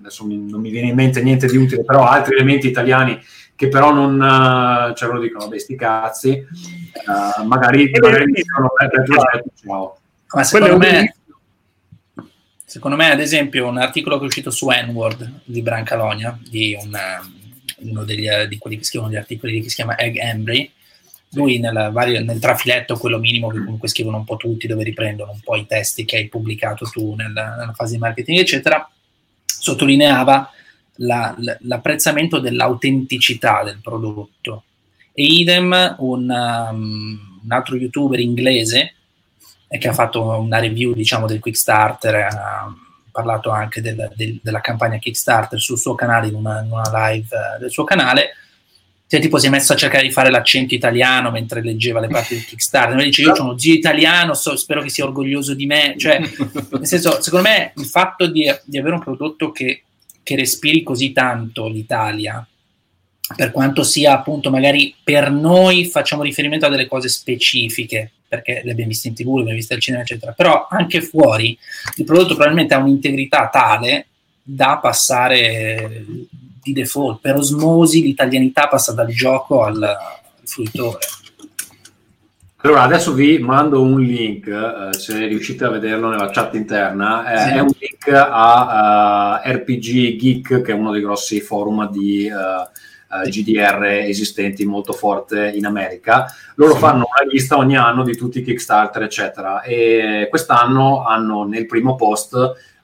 adesso mi- non mi viene in mente niente di utile, però altri elementi italiani che però non, eh, cioè lo dicono, beh, sti cazzi, eh, magari, Eh, magari dicono, "Eh, beh, progetto, ciao. Ma secondo me, secondo me, ad esempio, un articolo che è uscito su N-Word di Brancalonia, di un, eh, uno degli, di quelli che scrivono gli articoli che si chiama Egg Embry, lui nel, vario- nel trafiletto, quello minimo che comunque scrivono un po' tutti, dove riprendono un po' i testi che hai pubblicato tu nel- nella fase di marketing, eccetera, sottolineava la- l'apprezzamento dell'autenticità del prodotto. E idem un, um, un altro youtuber inglese eh, che ha fatto una review diciamo del Kickstarter, ha parlato anche del- del- della campagna Kickstarter sul suo canale, in una, in una live eh, del suo canale, cioè tipo si è messo a cercare di fare l'accento italiano mentre leggeva le parti del Kickstarter, mi dice io ho uno zio italiano, so- spero che sia orgoglioso di me, cioè nel senso, secondo me il fatto di, di avere un prodotto che, che respiri così tanto l'Italia, per quanto sia appunto magari per noi facciamo riferimento a delle cose specifiche, perché le abbiamo viste in tv, le abbiamo viste al cinema, eccetera, però anche fuori il prodotto probabilmente ha un'integrità tale da passare di default, per osmosi l'italianità passa dal gioco al, al fruitore. Allora, adesso vi mando un link, eh, se riuscite a vederlo nella chat interna, eh, Sì. è un link a eh, RPG Geek, che è uno dei grossi forum di eh, eh, GDR esistenti molto forte in America. Loro fanno una lista ogni anno di tutti i Kickstarter, eccetera, e quest'anno hanno nel primo post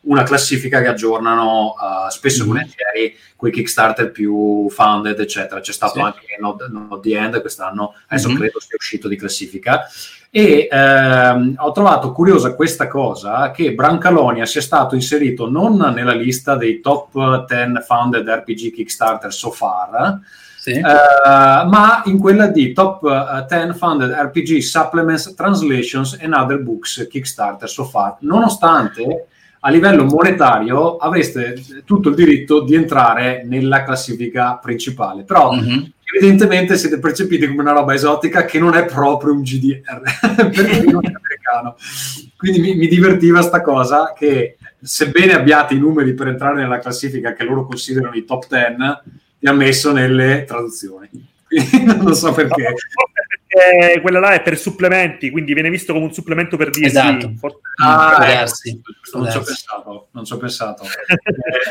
una classifica che aggiornano eh, spesso e Mhm. volentieri quei Kickstarter più funded, eccetera. C'è stato Sì. anche Not, Not the End quest'anno, adesso Mhm. credo sia uscito di classifica. E ehm, ho trovato curiosa questa cosa che Brancalonia sia stato inserito non nella lista dei top 10 funded RPG Kickstarter so far, Sì? eh, ma in quella di top eh, 10 funded RPG supplements, translations and other books Kickstarter so far, nonostante a livello monetario avreste tutto il diritto di entrare nella classifica principale. Però Mhm. evidentemente siete percepiti come una roba esotica che non è proprio un GDR perché non è americano quindi mi, mi divertiva sta cosa che sebbene abbiate i numeri per entrare nella classifica che loro considerano i top 10 vi ha messo nelle traduzioni quindi non so perché perché quella là è per supplementi, quindi viene visto come un supplemento per D&D. Esatto. Forse- ah, ecco, darsi, può non ci ho pensato non ci ho pensato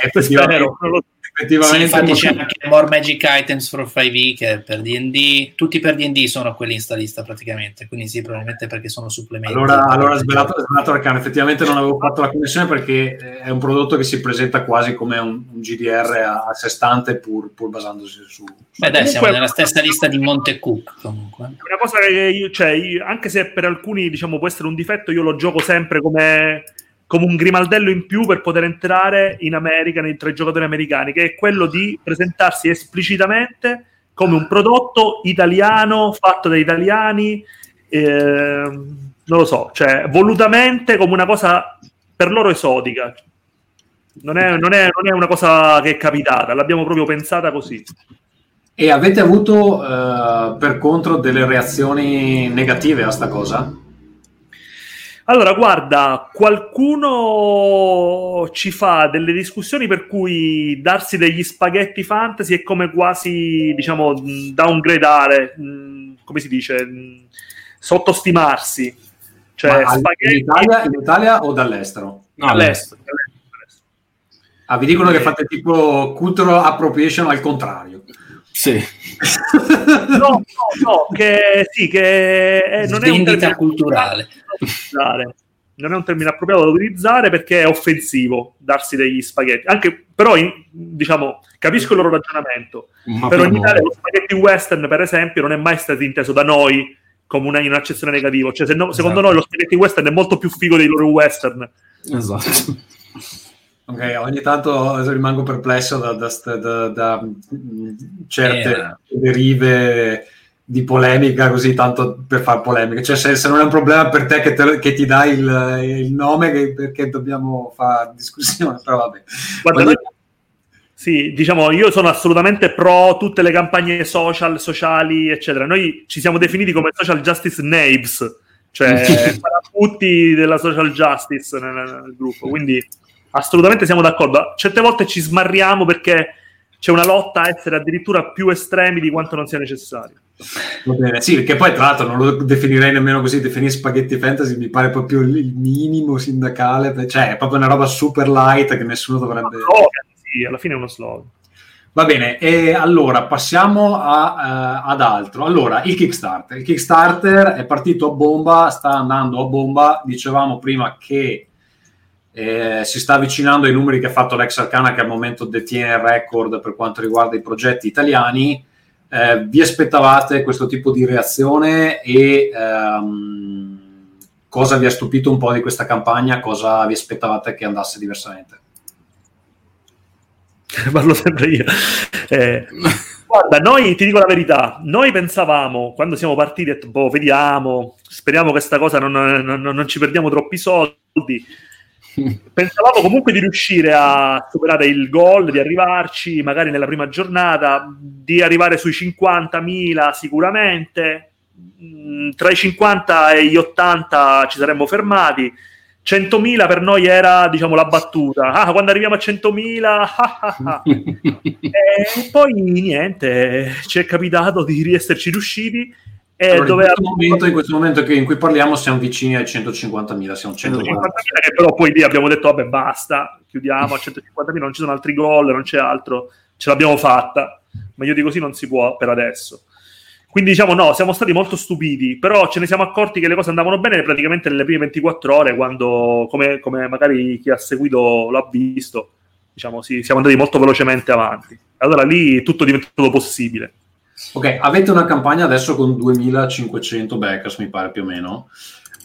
Eh, Spero, effettivamente, non lo so. Sì, effettivamente infatti c'è anche More Magic Items for 5e che è per D&D, tutti per D&D sono quelli in sta lista praticamente, quindi sì, probabilmente perché sono supplementi. Allora, allora svelato, svelato Arcano, effettivamente non avevo fatto la connessione perché eh, è un prodotto che si presenta quasi come un, un GDR a, a sé stante pur, pur basandosi su... Beh dai, siamo nella stessa lista di Monte Cook comunque. Una cosa che io, cioè, io- anche se per alcuni diciamo può essere un difetto, io lo gioco sempre come, come un grimaldello in più per poter entrare in America nei- tra i giocatori americani, che è quello di presentarsi esplicitamente come un prodotto italiano fatto da italiani, ehm, non lo so, cioè volutamente come una cosa per loro esotica. Non è, non è- non è una cosa che è capitata, l'abbiamo proprio pensata così. E avete avuto eh, per contro delle reazioni negative a sta cosa? Allora, guarda, qualcuno ci fa delle discussioni per cui darsi degli spaghetti fantasy è come quasi, diciamo, downgradare, mh, come si dice, mh, sottostimarsi. Cioè, al- in, spaghetti Italia, in Italia o dall'estero? No, all'estero. Ah, vi dicono Eh. che fate tipo cultural appropriation al contrario. Sì. No, no, no, che sì, che eh, non è un termine culturale. utilizzare. Non è un termine appropriato da utilizzare perché è offensivo darsi degli spaghetti. Anche, però, in- diciamo, capisco il loro ragionamento. Ma però in no. Italia lo spaghetti western, per esempio, non è mai stato inteso da noi come una, in un'accezione negativa. Cioè, se no- secondo Esatto. noi lo spaghetti western è molto più figo dei loro western. Esatto. Ok, ogni tanto rimango perplesso da, da- da- da, mm, certe Eh. derive di polemica, così tanto per fare polemica. Cioè, se, se non è un problema per te che, te- che ti dai il, il nome, che- perché dobbiamo fare discussione? Però vabbè. Guarda, noi- sì, diciamo, io sono assolutamente pro tutte le campagne social, sociali, eccetera. Noi ci siamo definiti come social justice knaves, cioè tutti della social justice nel, nel gruppo, quindi assolutamente siamo d'accordo. Certe volte ci smarriamo perché c'è una lotta a essere addirittura più estremi di quanto non sia necessario. Va bene, sì, perché poi tra l'altro non lo definirei nemmeno così, definire spaghetti fantasy mi pare proprio il minimo sindacale, cioè è proprio una roba super light che nessuno dovrebbe... Slogan, sì, alla fine è uno slogan. Va bene, e allora passiamo a, eh, ad altro. Allora, il Kickstarter. Il Kickstarter è partito a bomba, sta andando a bomba. Dicevamo prima che eh, si sta avvicinando ai numeri che ha fatto l'ex Arcana, che al momento detiene il record per quanto riguarda i progetti italiani. Eh, vi aspettavate questo tipo di reazione e ehm, cosa vi ha stupito un po' di questa campagna? Cosa vi aspettavate che andasse diversamente? parlo sempre io. Eh, guarda, noi ti dico la verità, noi pensavamo quando siamo partiti, boh, vediamo, speriamo che questa cosa non, non- non ci perdiamo troppi soldi. Pensavamo comunque di riuscire a superare il goal, di arrivarci magari nella prima giornata, di arrivare sui 50.000 sicuramente. Mm, Tra i 50 e gli 80 ci saremmo fermati. 100.000 per noi era diciamo la battuta. Ah, quando arriviamo a 100.000, ah, ah, ah. e poi niente, ci è capitato di riesserci riusciti. E Allora, dove in, questo momento, in questo momento in cui parliamo siamo vicini ai 150.000, siamo 140. 150.000 che però poi lì abbiamo detto vabbè basta, chiudiamo a 150.000, non ci sono altri gol, non c'è altro, ce l'abbiamo fatta, meglio di così non si può per adesso. Quindi diciamo no, siamo stati molto stupiti, però ce ne siamo accorti che le cose andavano bene praticamente nelle prime 24 ore, quando, come, come magari chi ha seguito l'ha visto, diciamo, sì, siamo andati molto velocemente avanti. Allora lì tutto è diventato possibile. Ok, avete una campagna adesso con 2500 backers, mi pare più o meno.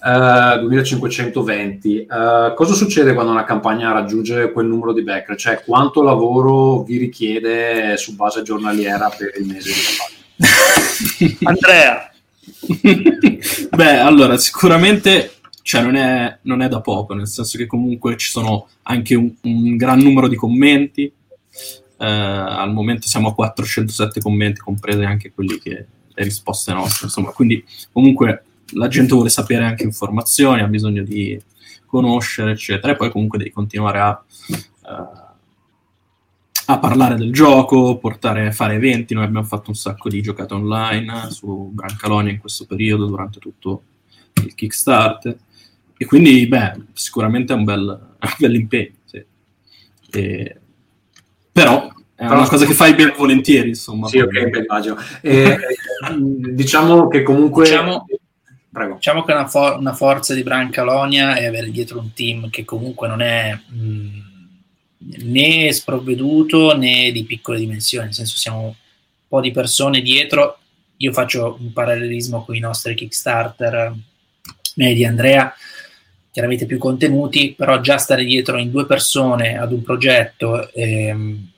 Eh, 2520. Eh, cosa succede quando una campagna raggiunge quel numero di backer? Cioè, quanto lavoro vi richiede su base giornaliera per il mese di campagna? Andrea, Beh, allora, sicuramente cioè, non, è, non è da poco, nel senso che comunque ci sono anche un, un gran numero di commenti. Eh, al momento siamo a 407 commenti, comprese anche quelli che le risposte nostre. Insomma, quindi comunque la gente vuole sapere anche informazioni, ha bisogno di conoscere, eccetera, e poi comunque devi continuare a, eh, a parlare del gioco, portare, fare eventi. Noi abbiamo fatto un sacco di giocate online su Brancalonia in questo periodo, durante tutto il Kickstarter. E quindi, beh, sicuramente è un bel, un bel impegno. sì. E- però è Però- una cosa che fai ben volentieri, insomma. Sì, ok, beh, immagino. Eh, diciamo che comunque... Diciamo- Prego. Diciamo che una, for- una forza di Brancalonia è avere dietro un team che comunque non è mh, né sprovveduto né di piccole dimensioni, nel senso siamo un po' di persone dietro. Io faccio un parallelismo con i nostri Kickstarter, me di Andrea, chiaramente più contenuti, però già stare dietro in due persone ad un progetto, ehm,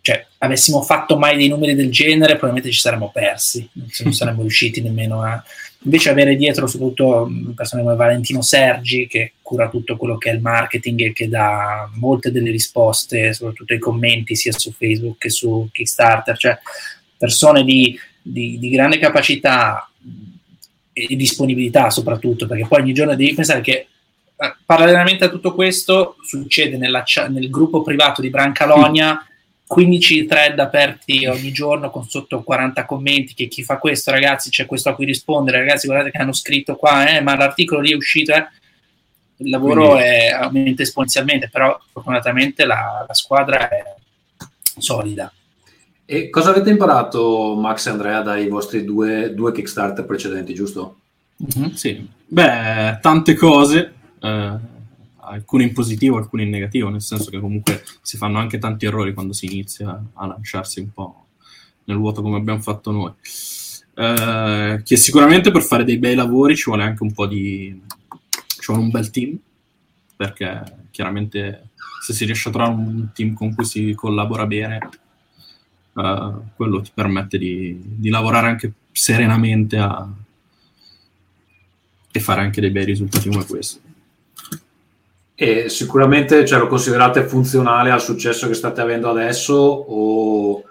cioè avessimo fatto mai dei numeri del genere, probabilmente ci saremmo persi, non saremmo riusciti nemmeno a invece avere dietro soprattutto persone come Valentino Sergi che cura tutto quello che è il marketing e che dà molte delle risposte, soprattutto ai commenti sia su Facebook che su Kickstarter, cioè persone di, di, di grande capacità e disponibilità soprattutto, perché poi ogni giorno devi pensare che parallelamente a tutto questo succede nella, nel gruppo privato di Brancalonia 15 thread aperti ogni giorno con sotto 40 commenti che chi fa questo ragazzi c'è questo a cui rispondere ragazzi guardate che hanno scritto qua eh, ma l'articolo lì è uscito eh. il lavoro Quindi... è, aumenta esponenzialmente però fortunatamente la, la squadra è solida e cosa avete imparato Max e Andrea dai vostri due, due Kickstarter precedenti giusto? Mm-hmm, sì, beh tante cose eh, alcune in positivo, alcune in negativo, nel senso che comunque si fanno anche tanti errori quando si inizia a lanciarsi un po' nel vuoto come abbiamo fatto noi. Eh, che sicuramente per fare dei bei lavori ci vuole anche un po' di... ci vuole un bel team, perché chiaramente se si riesce a trovare un team con cui si collabora bene, eh, quello ti permette di, di lavorare anche serenamente a, e fare anche dei bei risultati come questo. E sicuramente cioè, lo considerate funzionale al successo che state avendo adesso o...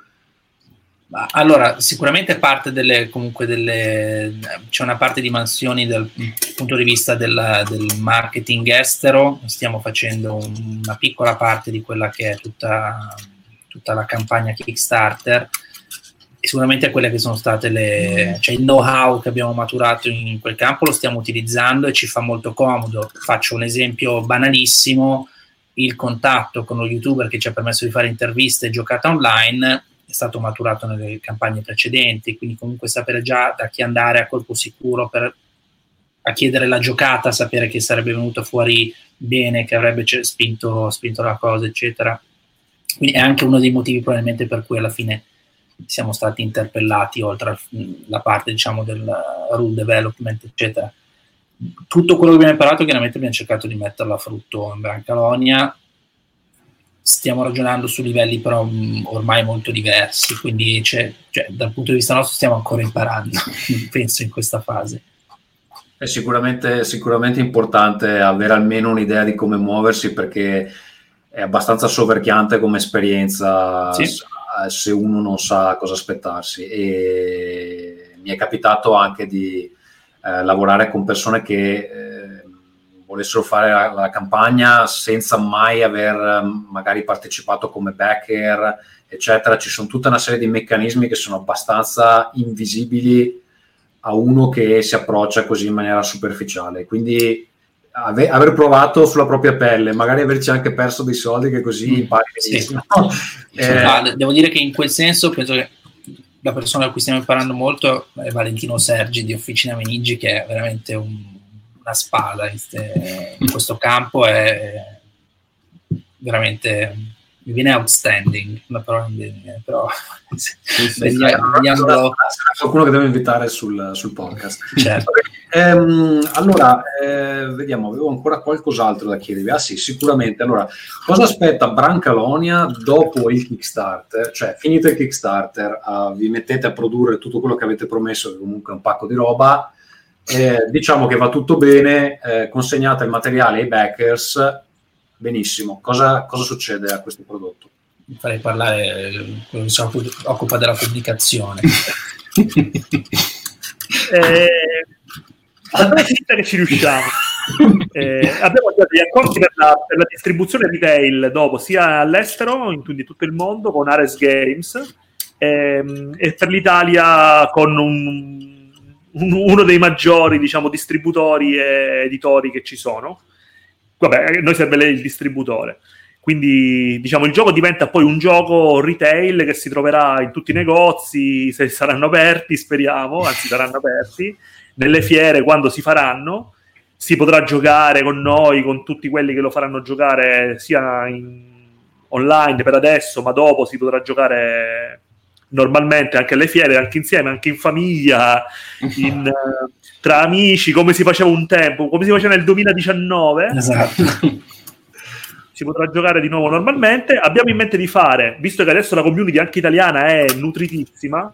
Allora, sicuramente parte delle, comunque delle, c'è una parte di mansioni dal punto di vista del, del marketing estero, stiamo facendo una piccola parte di quella che è tutta, tutta la campagna Kickstarter, sicuramente quelle che sono state le, cioè il know-how che abbiamo maturato in quel campo lo stiamo utilizzando e ci fa molto comodo. Faccio un esempio banalissimo, il contatto con lo youtuber che ci ha permesso di fare interviste e giocata online è stato maturato nelle campagne precedenti, quindi comunque sapere già da chi andare a colpo sicuro per a chiedere la giocata, sapere che sarebbe venuto fuori bene, che avrebbe spinto, spinto la cosa, eccetera. Quindi è anche uno dei motivi probabilmente per cui alla fine siamo stati interpellati oltre alla parte diciamo del rule development eccetera. Tutto quello che abbiamo imparato chiaramente abbiamo cercato di metterlo a frutto in Brancalonia stiamo ragionando su livelli però ormai molto diversi quindi cioè, dal punto di vista nostro stiamo ancora imparando penso in questa fase. È sicuramente, sicuramente importante avere almeno un'idea di come muoversi perché è abbastanza soverchiante come esperienza. Sì se uno non sa cosa aspettarsi. E mi è capitato anche di eh, lavorare con persone che eh, volessero fare la, la, campagna senza mai aver magari partecipato come backer, eccetera. Ci sono tutta una serie di meccanismi che sono abbastanza invisibili a uno che si approccia così in maniera superficiale. Quindi ave- aver provato sulla propria pelle, magari averci anche perso dei soldi che così mm, impari sì. eh, ah, devo dire che in quel senso penso che la persona a cui stiamo imparando molto è Valentino Sergi di Officina Menigi, che è veramente un, una spada in, ste, in questo campo, è veramente mi viene outstanding una parola inglese però sì, sì, vediamo, vediamo... qualcuno che devo invitare sul, sul podcast. Certo. ehm, allora eh, vediamo avevo ancora qualcos'altro da chiedervi. Ah sì sicuramente. Allora cosa aspetta Brancalonia dopo il Kickstarter? Cioè finito il Kickstarter uh, vi mettete a produrre tutto quello che avete promesso che comunque è un pacco di roba. Eh, diciamo che va tutto bene eh, consegnate il materiale ai backers benissimo. Cosa, cosa succede a questo prodotto? Farei parlare quello che si occupa della pubblicazione. eh, finta che ci riusciamo. Eh, abbiamo già degli accordi per la, per la, distribuzione retail dopo, sia all'estero, in tutto il mondo, con Ares Games, ehm, e per l'Italia con un, un, uno dei maggiori diciamo, distributori e editori che ci sono vabbè, noi serve il distributore. Quindi diciamo il gioco diventa poi un gioco retail che si troverà in tutti i negozi, se saranno aperti, speriamo, anzi saranno aperti, nelle fiere quando si faranno. Si potrà giocare con noi, con tutti quelli che lo faranno giocare sia in online per adesso, ma dopo si potrà giocare normalmente anche alle fiere, anche insieme, anche in famiglia, in, tra amici, come si faceva un tempo, come si faceva nel 2019. Esatto. Si potrà giocare di nuovo normalmente. Abbiamo in mente di fare, visto che adesso la community anche italiana è nutritissima,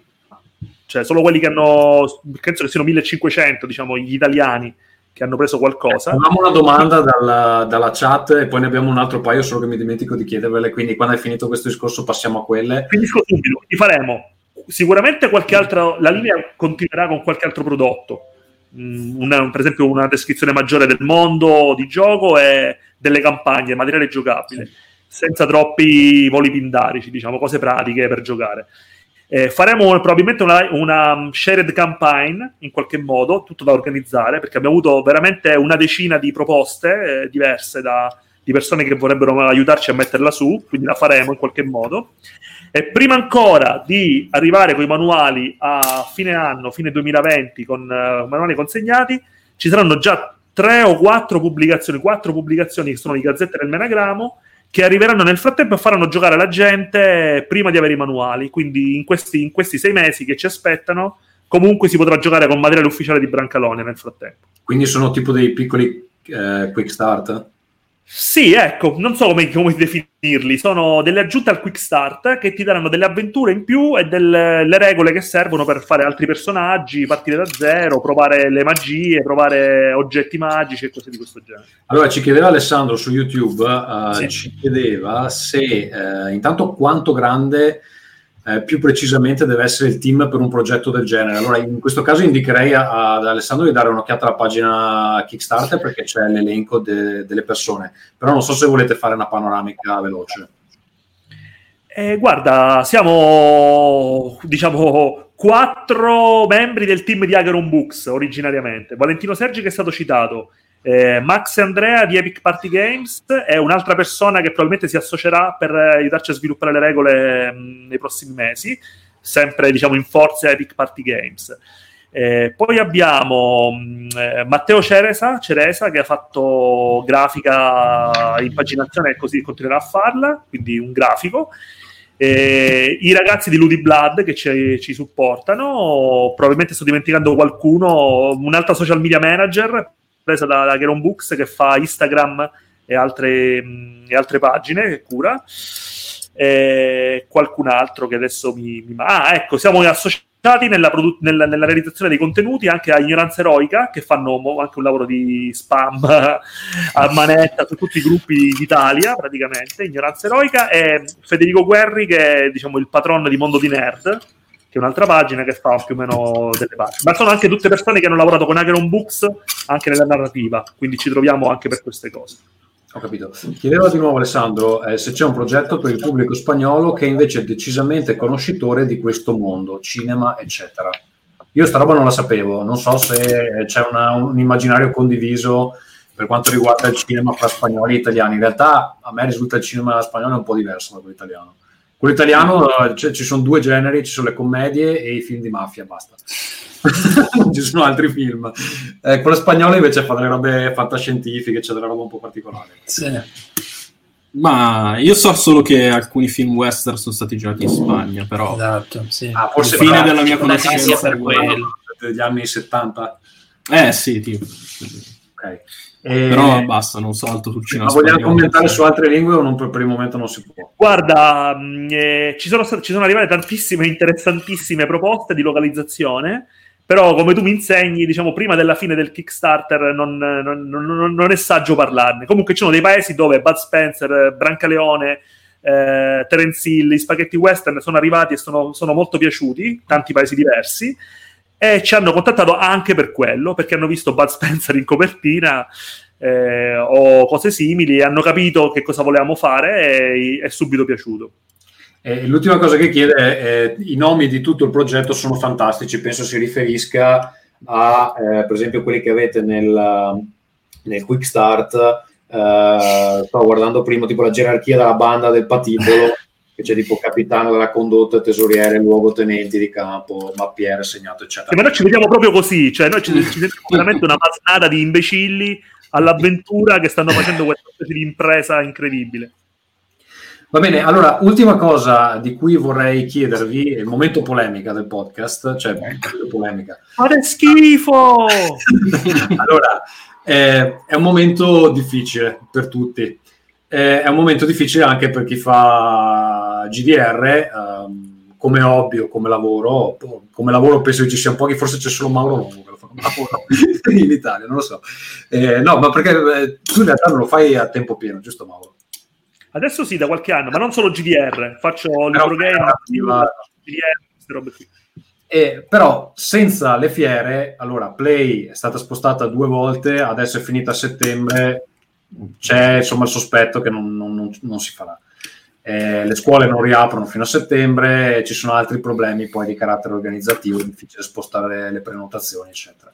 cioè solo quelli che hanno, penso che siano 1500, diciamo, gli italiani che hanno preso qualcosa. Abbiamo una domanda dalla, dalla, chat e poi ne abbiamo un altro paio, solo che mi dimentico di chiedervele, quindi quando è finito questo discorso passiamo a quelle. Quindi subito, ti faremo sicuramente qualche altro, la linea continuerà con qualche altro prodotto mm, una, per esempio una descrizione maggiore del mondo di gioco e delle campagne, materiale giocabile, senza troppi voli pindarici, diciamo, cose pratiche per giocare. Eh, faremo probabilmente una, una, shared campaign in qualche modo, tutto da organizzare, perché abbiamo avuto veramente una decina di proposte eh, diverse da, di persone che vorrebbero aiutarci a metterla su, quindi la faremo in qualche modo. E prima ancora di arrivare con i manuali a fine anno, fine 2020, con uh, manuali consegnati, ci saranno già tre o quattro pubblicazioni, quattro pubblicazioni che sono di Gazzetta del Menagramo, che arriveranno nel frattempo e faranno giocare la gente prima di avere i manuali. Quindi in questi, in questi sei mesi che ci aspettano, comunque si potrà giocare con materiale ufficiale di Brancalone nel frattempo. Quindi sono tipo dei piccoli eh, quick start? Sì, ecco, non so come, come, definirli, sono delle aggiunte al quick start che ti daranno delle avventure in più e delle regole che servono per fare altri personaggi, partire da zero, provare le magie, provare oggetti magici e cose di questo genere. Allora, ci chiedeva Alessandro su YouTube, uh, sì. ci chiedeva se uh, intanto quanto grande eh, più precisamente deve essere il team per un progetto del genere. Allora, in questo caso indicherei a, ad Alessandro di dare un'occhiata alla pagina Kickstarter perché c'è l'elenco de, delle persone, però non so se volete fare una panoramica veloce. Eh, guarda, siamo diciamo quattro membri del team di Ageron Books originariamente. Valentino Sergi che è stato citato, eh, Max Andrea di Epic Party Games è un'altra persona che probabilmente si associerà per aiutarci a sviluppare le regole mh, nei prossimi mesi, sempre diciamo in forza Epic Party Games. Eh, poi abbiamo mh, eh, Matteo Ceresa, Ceresa che ha fatto grafica, impaginazione e così continuerà a farla, quindi un grafico. Eh, I ragazzi di Ludi Blood che ci, ci, supportano, probabilmente sto dimenticando qualcuno, un'altra social media manager presa da, da Geron Books che fa Instagram e altre, mh, e altre pagine che cura. E qualcun altro che adesso mi, mi... Ah, ecco, siamo associati nella, produ- nella, nella, realizzazione dei contenuti anche a Ignoranza Eroica, che fanno anche un lavoro di spam a manetta su tutti i gruppi d'Italia, praticamente. Ignoranza Eroica, e Federico Guerri, che è diciamo, il patrono di Mondo di Nerd, che è un'altra pagina che fa più o meno delle parti. Ma sono anche tutte persone che hanno lavorato con Acheron Books anche nella narrativa, quindi ci troviamo anche per queste cose. Ho capito. Chiedeva di nuovo Alessandro eh, se c'è un progetto per il pubblico spagnolo che invece è decisamente conoscitore di questo mondo, cinema, eccetera. Io sta roba non la sapevo, non so se c'è una, un immaginario condiviso per quanto riguarda il cinema fra spagnoli e italiani. In realtà a me risulta il cinema spagnolo un po' diverso da quello italiano. Quello italiano cioè, ci sono due generi, ci sono le commedie e i film di mafia, basta. non ci sono altri film. Eh, quello spagnolo invece fa delle robe fantascientifiche, c'è della roba un po' particolare. Sì. Ma io so solo che alcuni film western sono stati girati in Spagna, però esatto, sì. ah, forse fine bravo, della mia conoscenza per quello. degli anni 70. Eh sì, tipo. Ok. Eh, Però basta, non salto sul cinema. Ma vogliamo commentare su altre lingue o non per, per il momento non si può? Guarda, mm, eh, ci, sono, ci sono arrivate tantissime interessantissime proposte di localizzazione. Però, come tu mi insegni, diciamo, prima della fine del Kickstarter non, non, non, non è saggio parlarne. Comunque, ci sono dei paesi dove Bud Spencer, Brancaleone, eh, Terence Hill, gli spaghetti western sono arrivati e sono, sono molto piaciuti, tanti paesi diversi e ci hanno contattato anche per quello, perché hanno visto Bud Spencer in copertina eh, o cose simili e hanno capito che cosa volevamo fare e è subito piaciuto. Eh, l'ultima cosa che chiede è, eh, i nomi di tutto il progetto sono fantastici, penso si riferisca a, eh, per esempio, quelli che avete nel, nel Quick Start, eh, sto guardando prima tipo la gerarchia della banda del patibolo, che c'è tipo capitano della condotta, tesoriere, luogotenenti di campo, mappiere segnato, eccetera. Sì, ma noi ci vediamo proprio così, cioè noi ci, ci sentiamo veramente una masnada di imbecilli all'avventura che stanno facendo questa specie di impresa incredibile. Va bene, allora, ultima cosa di cui vorrei chiedervi, il momento polemica del podcast, cioè polemica. Fate schifo! allora, eh, è un momento difficile per tutti eh, è un momento difficile anche per chi fa GDR ehm, come hobby o come lavoro. Come lavoro penso che ci sia pochi, forse c'è solo Mauro Longo che lo fa come lavoro in Italia, non lo so. Eh, no, ma perché eh, tu in realtà non lo fai a tempo pieno, giusto Mauro? Adesso sì, da qualche anno, ma non solo GDR, faccio libro game, GDR, queste robe qui. E, però senza le fiere, allora Play è stata spostata due volte, adesso è finita a settembre, c'è insomma il sospetto che non, non, non, si farà. Eh, le scuole non riaprono fino a settembre, ci sono altri problemi poi di carattere organizzativo, è difficile spostare le prenotazioni, eccetera.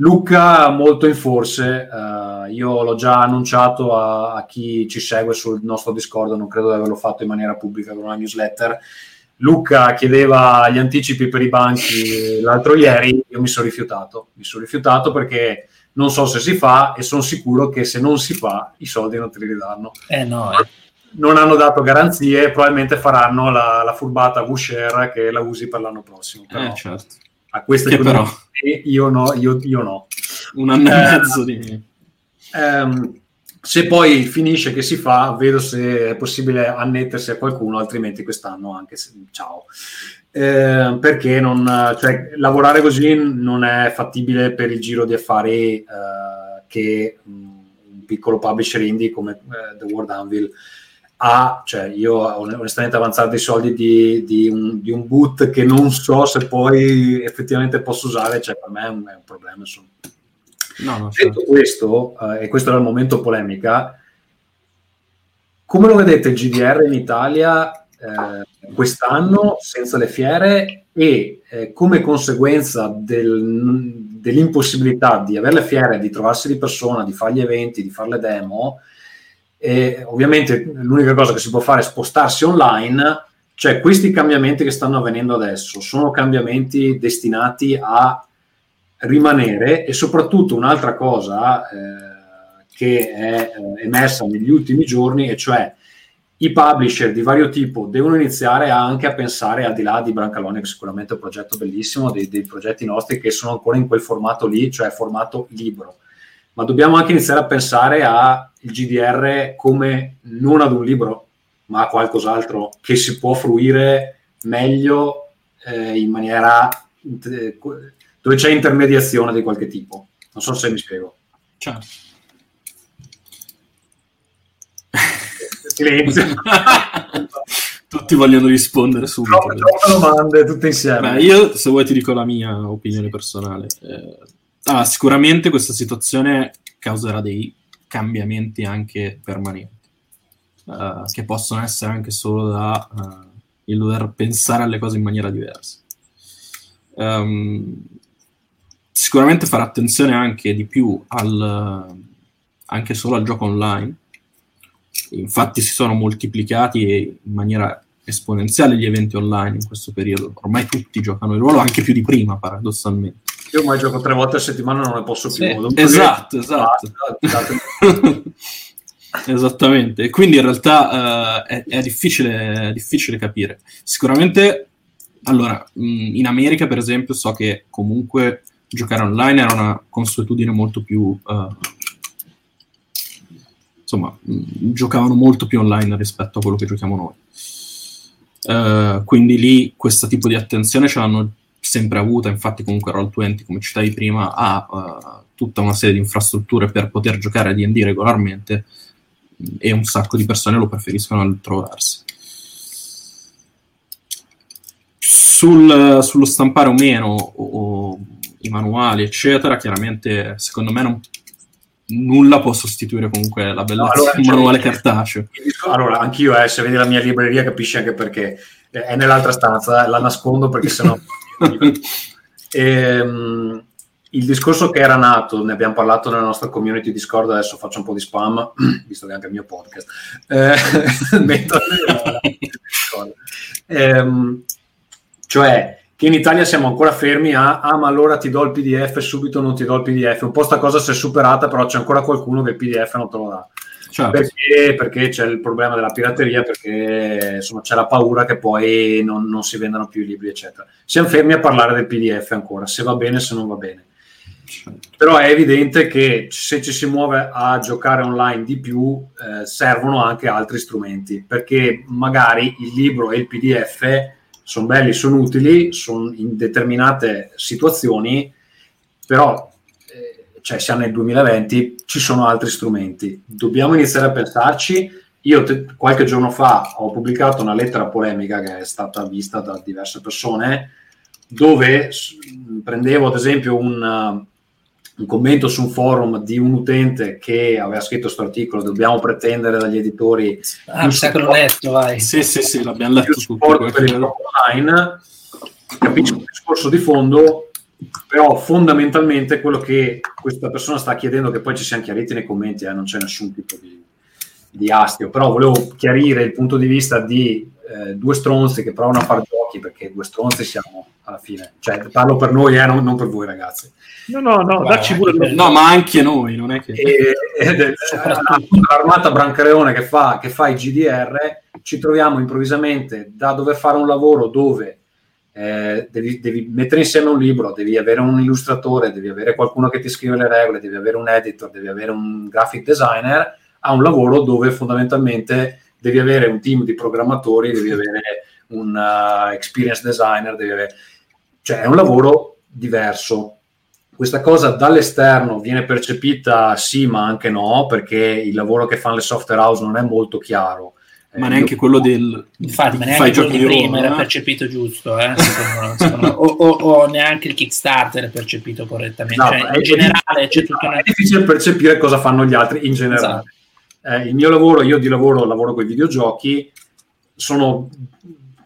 Luca molto in forse, uh, io l'ho già annunciato a, a, chi ci segue sul nostro Discord, non credo di averlo fatto in maniera pubblica con una newsletter. Luca chiedeva gli anticipi per i banchi l'altro ieri, io mi sono rifiutato, mi sono rifiutato perché non so se si fa e sono sicuro che se non si fa i soldi non te li ridanno. Eh no, eh. Non hanno dato garanzie, probabilmente faranno la, la furbata Voucher che la usi per l'anno prossimo. Però eh, certo. A queste però io no, io, io no. Un anno eh, e mezzo di... Ehm, se poi finisce che si fa, vedo se è possibile annettersi a qualcuno, altrimenti quest'anno anche se, ciao. Eh, perché non, cioè, lavorare così non è fattibile per il giro di affari eh, che mh, un piccolo publisher indie come eh, The World Anvil ha, cioè io onestamente avanzare dei soldi di, di, un, di, un, boot che non so se poi effettivamente posso usare, cioè per me è un, è un problema. Insomma. No, no, Detto certo. questo, eh, e questo era il momento polemica, come lo vedete il GDR in Italia eh, quest'anno senza le fiere e eh, come conseguenza del, dell'impossibilità di avere le fiere, di trovarsi di persona, di fare gli eventi, di fare le demo, e ovviamente l'unica cosa che si può fare è spostarsi online, cioè questi cambiamenti che stanno avvenendo adesso sono cambiamenti destinati a rimanere e soprattutto un'altra cosa eh, che è eh, emersa negli ultimi giorni e cioè i publisher di vario tipo devono iniziare anche a pensare al di là di Brancalone che sicuramente è un progetto bellissimo dei, dei progetti nostri che sono ancora in quel formato lì cioè formato libro ma dobbiamo anche iniziare a pensare al GDR come non ad un libro, ma a qualcos'altro che si può fruire meglio eh, in maniera eh, dove c'è intermediazione di qualche tipo. Non so se mi spiego. Certo. Silenzio. Tutti vogliono rispondere subito. Troppe, troppe domande, tutte insieme. Beh, io, se vuoi, ti dico la mia opinione personale. Eh, Ah, sicuramente questa situazione causerà dei cambiamenti anche permanenti, uh, che possono essere anche solo da uh, il dover pensare alle cose in maniera diversa. Um, sicuramente fare attenzione anche di più al, anche solo al gioco online. Infatti si sono moltiplicati in maniera esponenziale gli eventi online in questo periodo. Ormai tutti giocano il ruolo, anche più di prima, paradossalmente. Io ormai gioco tre volte a settimana non ne posso più. Sì, esatto, esatto. Esattamente, e quindi in realtà uh, è, è, difficile, è, difficile, capire. Sicuramente, allora, mh, in America per esempio so che comunque giocare online era una consuetudine molto più... Uh, insomma, mh, giocavano molto più online rispetto a quello che giochiamo noi. Uh, quindi lì questo tipo di attenzione ce l'hanno sempre avuta, infatti comunque Roll20, come citavi prima, ha uh, tutta una serie di infrastrutture per poter giocare a D&D regolarmente e un sacco di persone lo preferiscono trovarsi. Sul, sullo stampare o meno o, o, i manuali, eccetera, chiaramente secondo me non, nulla può sostituire comunque la bellezza allora, di un manuale cartaceo. Allora, anch'io, eh, se vedi la mia libreria, capisci anche perché è nell'altra stanza, la nascondo perché sennò e, um, il discorso che era nato, ne abbiamo parlato nella nostra community Discord, adesso faccio un po' di spam, visto che è anche il mio podcast. Eh, ehm, cioè, che in Italia siamo ancora fermi a, ah ma allora ti do il PDF subito non ti do il PDF. Un po' sta cosa si è superata, però c'è ancora qualcuno che il PDF non te lo dà. Certo. Perché, perché, c'è il problema della pirateria, perché insomma, c'è la paura che poi non, non, si vendano più i libri, eccetera. Siamo fermi a parlare del PDF ancora, se va bene, se non va bene. Certo. Però è evidente che se ci si muove a giocare online di più, eh, servono anche altri strumenti, perché magari il libro e il PDF sono belli, sono utili, sono in determinate situazioni, però cioè siamo nel 2020, ci sono altri strumenti. Dobbiamo iniziare a pensarci. Io te, qualche giorno fa ho pubblicato una lettera polemica che è stata vista da diverse persone dove prendevo ad esempio un, un commento su un forum di un utente che aveva scritto questo articolo, dobbiamo pretendere dagli editori Ah, mi sa che l'ho letto, vai. Sì, sì, sì, l'abbiamo letto supporto per il online, capisco il discorso di fondo, però fondamentalmente quello che questa persona sta chiedendo, che poi ci siamo chiariti nei commenti, eh, non c'è nessun tipo di, di astio, però volevo chiarire il punto di vista di eh, due stronzi che provano a fare giochi, perché due stronzi siamo alla fine, cioè parlo per noi, eh, non, non per voi ragazzi. No, no, no, Vai, dacci pure. No, ma anche noi, non è che... E, ed è- appunto, l'armata Brancareone che fa, che fa i GDR, ci troviamo improvvisamente da dover fare un lavoro dove eh, devi, devi mettere insieme un libro, devi avere un illustratore, devi avere qualcuno che ti scrive le regole, devi avere un editor, devi avere un graphic designer, a un lavoro dove fondamentalmente devi avere un team di programmatori, devi avere un uh, experience designer, avere... cioè è un lavoro diverso questa cosa dall'esterno viene percepita sì, ma anche no, perché il lavoro che fanno le software house non è molto chiaro. Ma Eh, neanche io- quello del... Infatti, ma neanche quello di prima era eh? percepito giusto, eh, secondo- secondo o, o- o neanche il Kickstarter è percepito correttamente. Esatto, Cioè, è- in generale c'è tutta una... è difficile percepire cosa fanno gli altri in generale. Eh, il mio lavoro, io di lavoro lavoro con i videogiochi, sono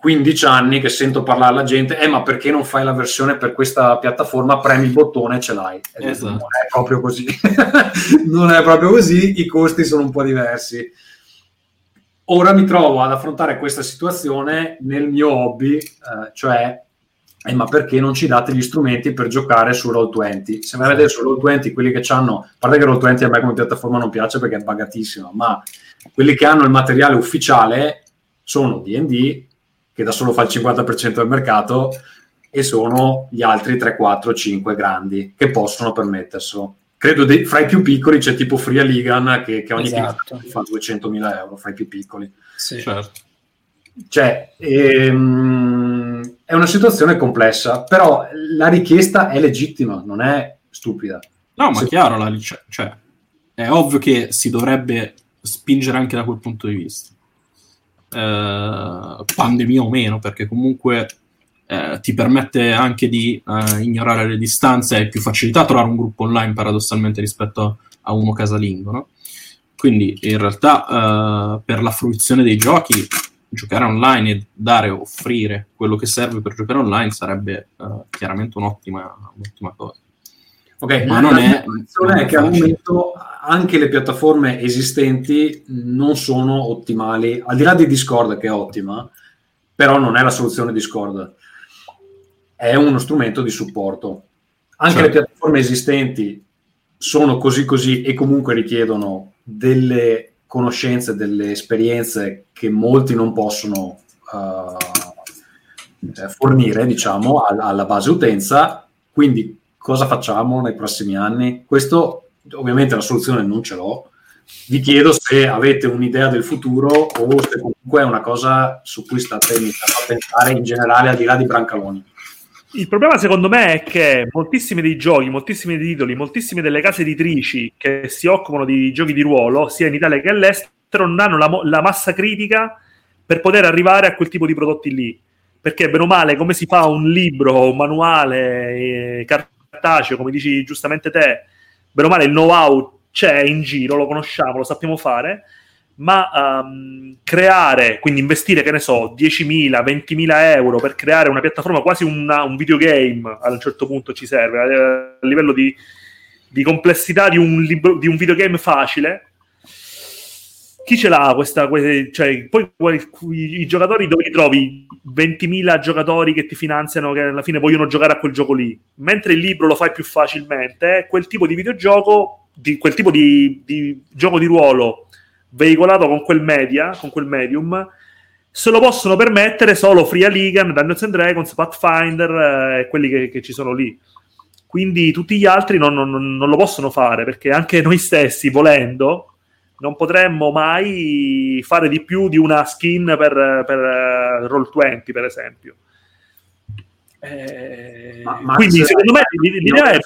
15 anni che sento parlare alla gente, eh ma perché non fai la versione per questa piattaforma, premi il bottone e ce l'hai. Esatto. Non è proprio così, non è proprio così, i costi sono un po' diversi. Ora mi trovo ad affrontare questa situazione nel mio hobby, eh, cioè, eh, ma perché non ci date gli strumenti per giocare su Roll20? Se vai a vedere su Roll20, quelli che hanno, a parte che Roll20 a me come piattaforma non piace perché è bugatissima, ma quelli che hanno il materiale ufficiale sono D&D, che da solo fa il 50% del mercato, e sono gli altri 3, 4, 5 grandi che possono permetterselo. Credo dei- fra i più piccoli c'è tipo Free Ligan che, che ogni Esatto. Fa 200.000 euro fra i più piccoli. sì. Certo. Cioè, ehm, è una situazione complessa, però la richiesta è legittima, non è stupida. No, ma Sì. chiaro, la cioè, è ovvio che si dovrebbe spingere anche da quel punto di vista. Eh, pandemia o meno, perché comunque eh, ti permette anche di eh, ignorare le distanze, è più facilità trovare un gruppo online paradossalmente rispetto a uno casalingo, no? Quindi in realtà eh, per la fruizione dei giochi giocare online e dare, offrire quello che serve per giocare online sarebbe eh, chiaramente un'ottima, un'ottima cosa. Ok, Ma la- non la è- non è che al momento anche le piattaforme esistenti non sono ottimali, al di là di Discord che è ottima, però non è la soluzione Discord, è uno strumento di supporto. Anche Certo. le piattaforme esistenti sono così così e comunque richiedono delle conoscenze, delle esperienze che molti non possono eh, fornire, diciamo, al- alla base utenza. Quindi cosa facciamo nei prossimi anni? Questo ovviamente la soluzione non ce l'ho. Vi chiedo se avete un'idea del futuro o se comunque è una cosa su cui state iniziando a pensare in generale al di là di Brancaloni. Il problema secondo me è che moltissimi dei giochi, moltissimi dei titoli, moltissime delle case editrici che si occupano di giochi di ruolo, sia in Italia che all'estero, non hanno la, la massa critica per poter arrivare a quel tipo di prodotti lì. Perché, bene o male, come si fa un libro, un manuale eh, cartaceo, come dici giustamente te, bene o male il know-how c'è in giro, lo conosciamo, lo sappiamo fare, ma ehm, creare, quindi investire, che ne so, 10.000, 20.000 euro per creare una piattaforma, quasi una- un videogame a un certo punto ci serve, a, a livello di, di complessità di un, libro, di un videogame facile. Chi ce l'ha questa? que- cioè, poi i, i giocatori dove li trovi? 20.000 giocatori che ti finanziano, che alla fine vogliono giocare a quel gioco lì. Mentre il libro lo fai più facilmente, quel tipo di videogioco, di, quel tipo di, di gioco di ruolo veicolato con quel media, con quel medium, se lo possono permettere solo Free Ligan, Dungeons and Dragons, Pathfinder eh, e quelli che, che ci sono lì. Quindi tutti gli altri non, non- non lo possono fare perché anche noi stessi, volendo, non potremmo mai fare di più di una skin per, per eh, Roll20, per esempio. Eh, Ma- Max, quindi secondo me eh, l'idea è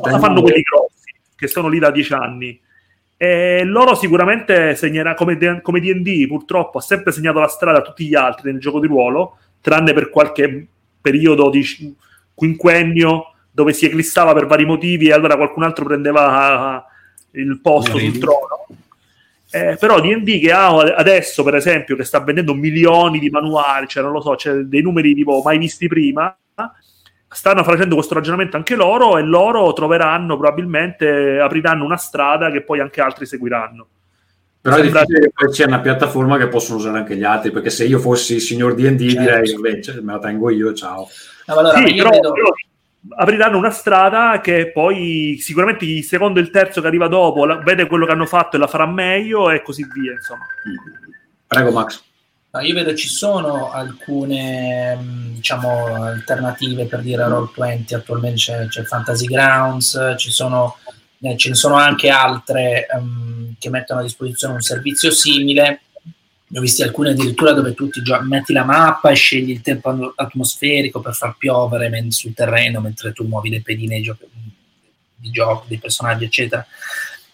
cosa fanno quelli grossi che sono lì da dieci anni. E loro sicuramente segnerà come, D- come D&D purtroppo ha sempre segnato la strada a tutti gli altri nel gioco di ruolo tranne per qualche periodo di quinquennio dove si eclissava per vari motivi e allora qualcun altro prendeva uh, il posto sul trono. Eh, però D&D che ha adesso, per esempio, che sta vendendo milioni di manuali, cioè non lo so, c'è dei numeri tipo mai visti prima, stanno facendo questo ragionamento anche loro e loro troveranno probabilmente, apriranno una strada che poi anche altri seguiranno. Però è difficile che poi c'è una piattaforma che possono usare anche gli altri, perché se io fossi il signor D&D certo. direi, invece me la tengo io, ciao. No, allora, sì, però, vedo... però, apriranno una strada che poi sicuramente il secondo e il terzo che arriva dopo la, vede quello che hanno fatto e la farà meglio e così via, insomma. Prego Max. No, io vedo ci sono alcune mm, diciamo, alternative per dire Roll20, attualmente c'è, c'è Fantasy Grounds, ci sono, eh, ce ne sono anche altre um, che mettono a disposizione un servizio simile. Ne ho visti alcune addirittura dove tu ti gio- metti la mappa e scegli il tempo atmosferico per far piovere men- sul terreno mentre tu muovi le pedine gio- di gioco, dei personaggi, eccetera.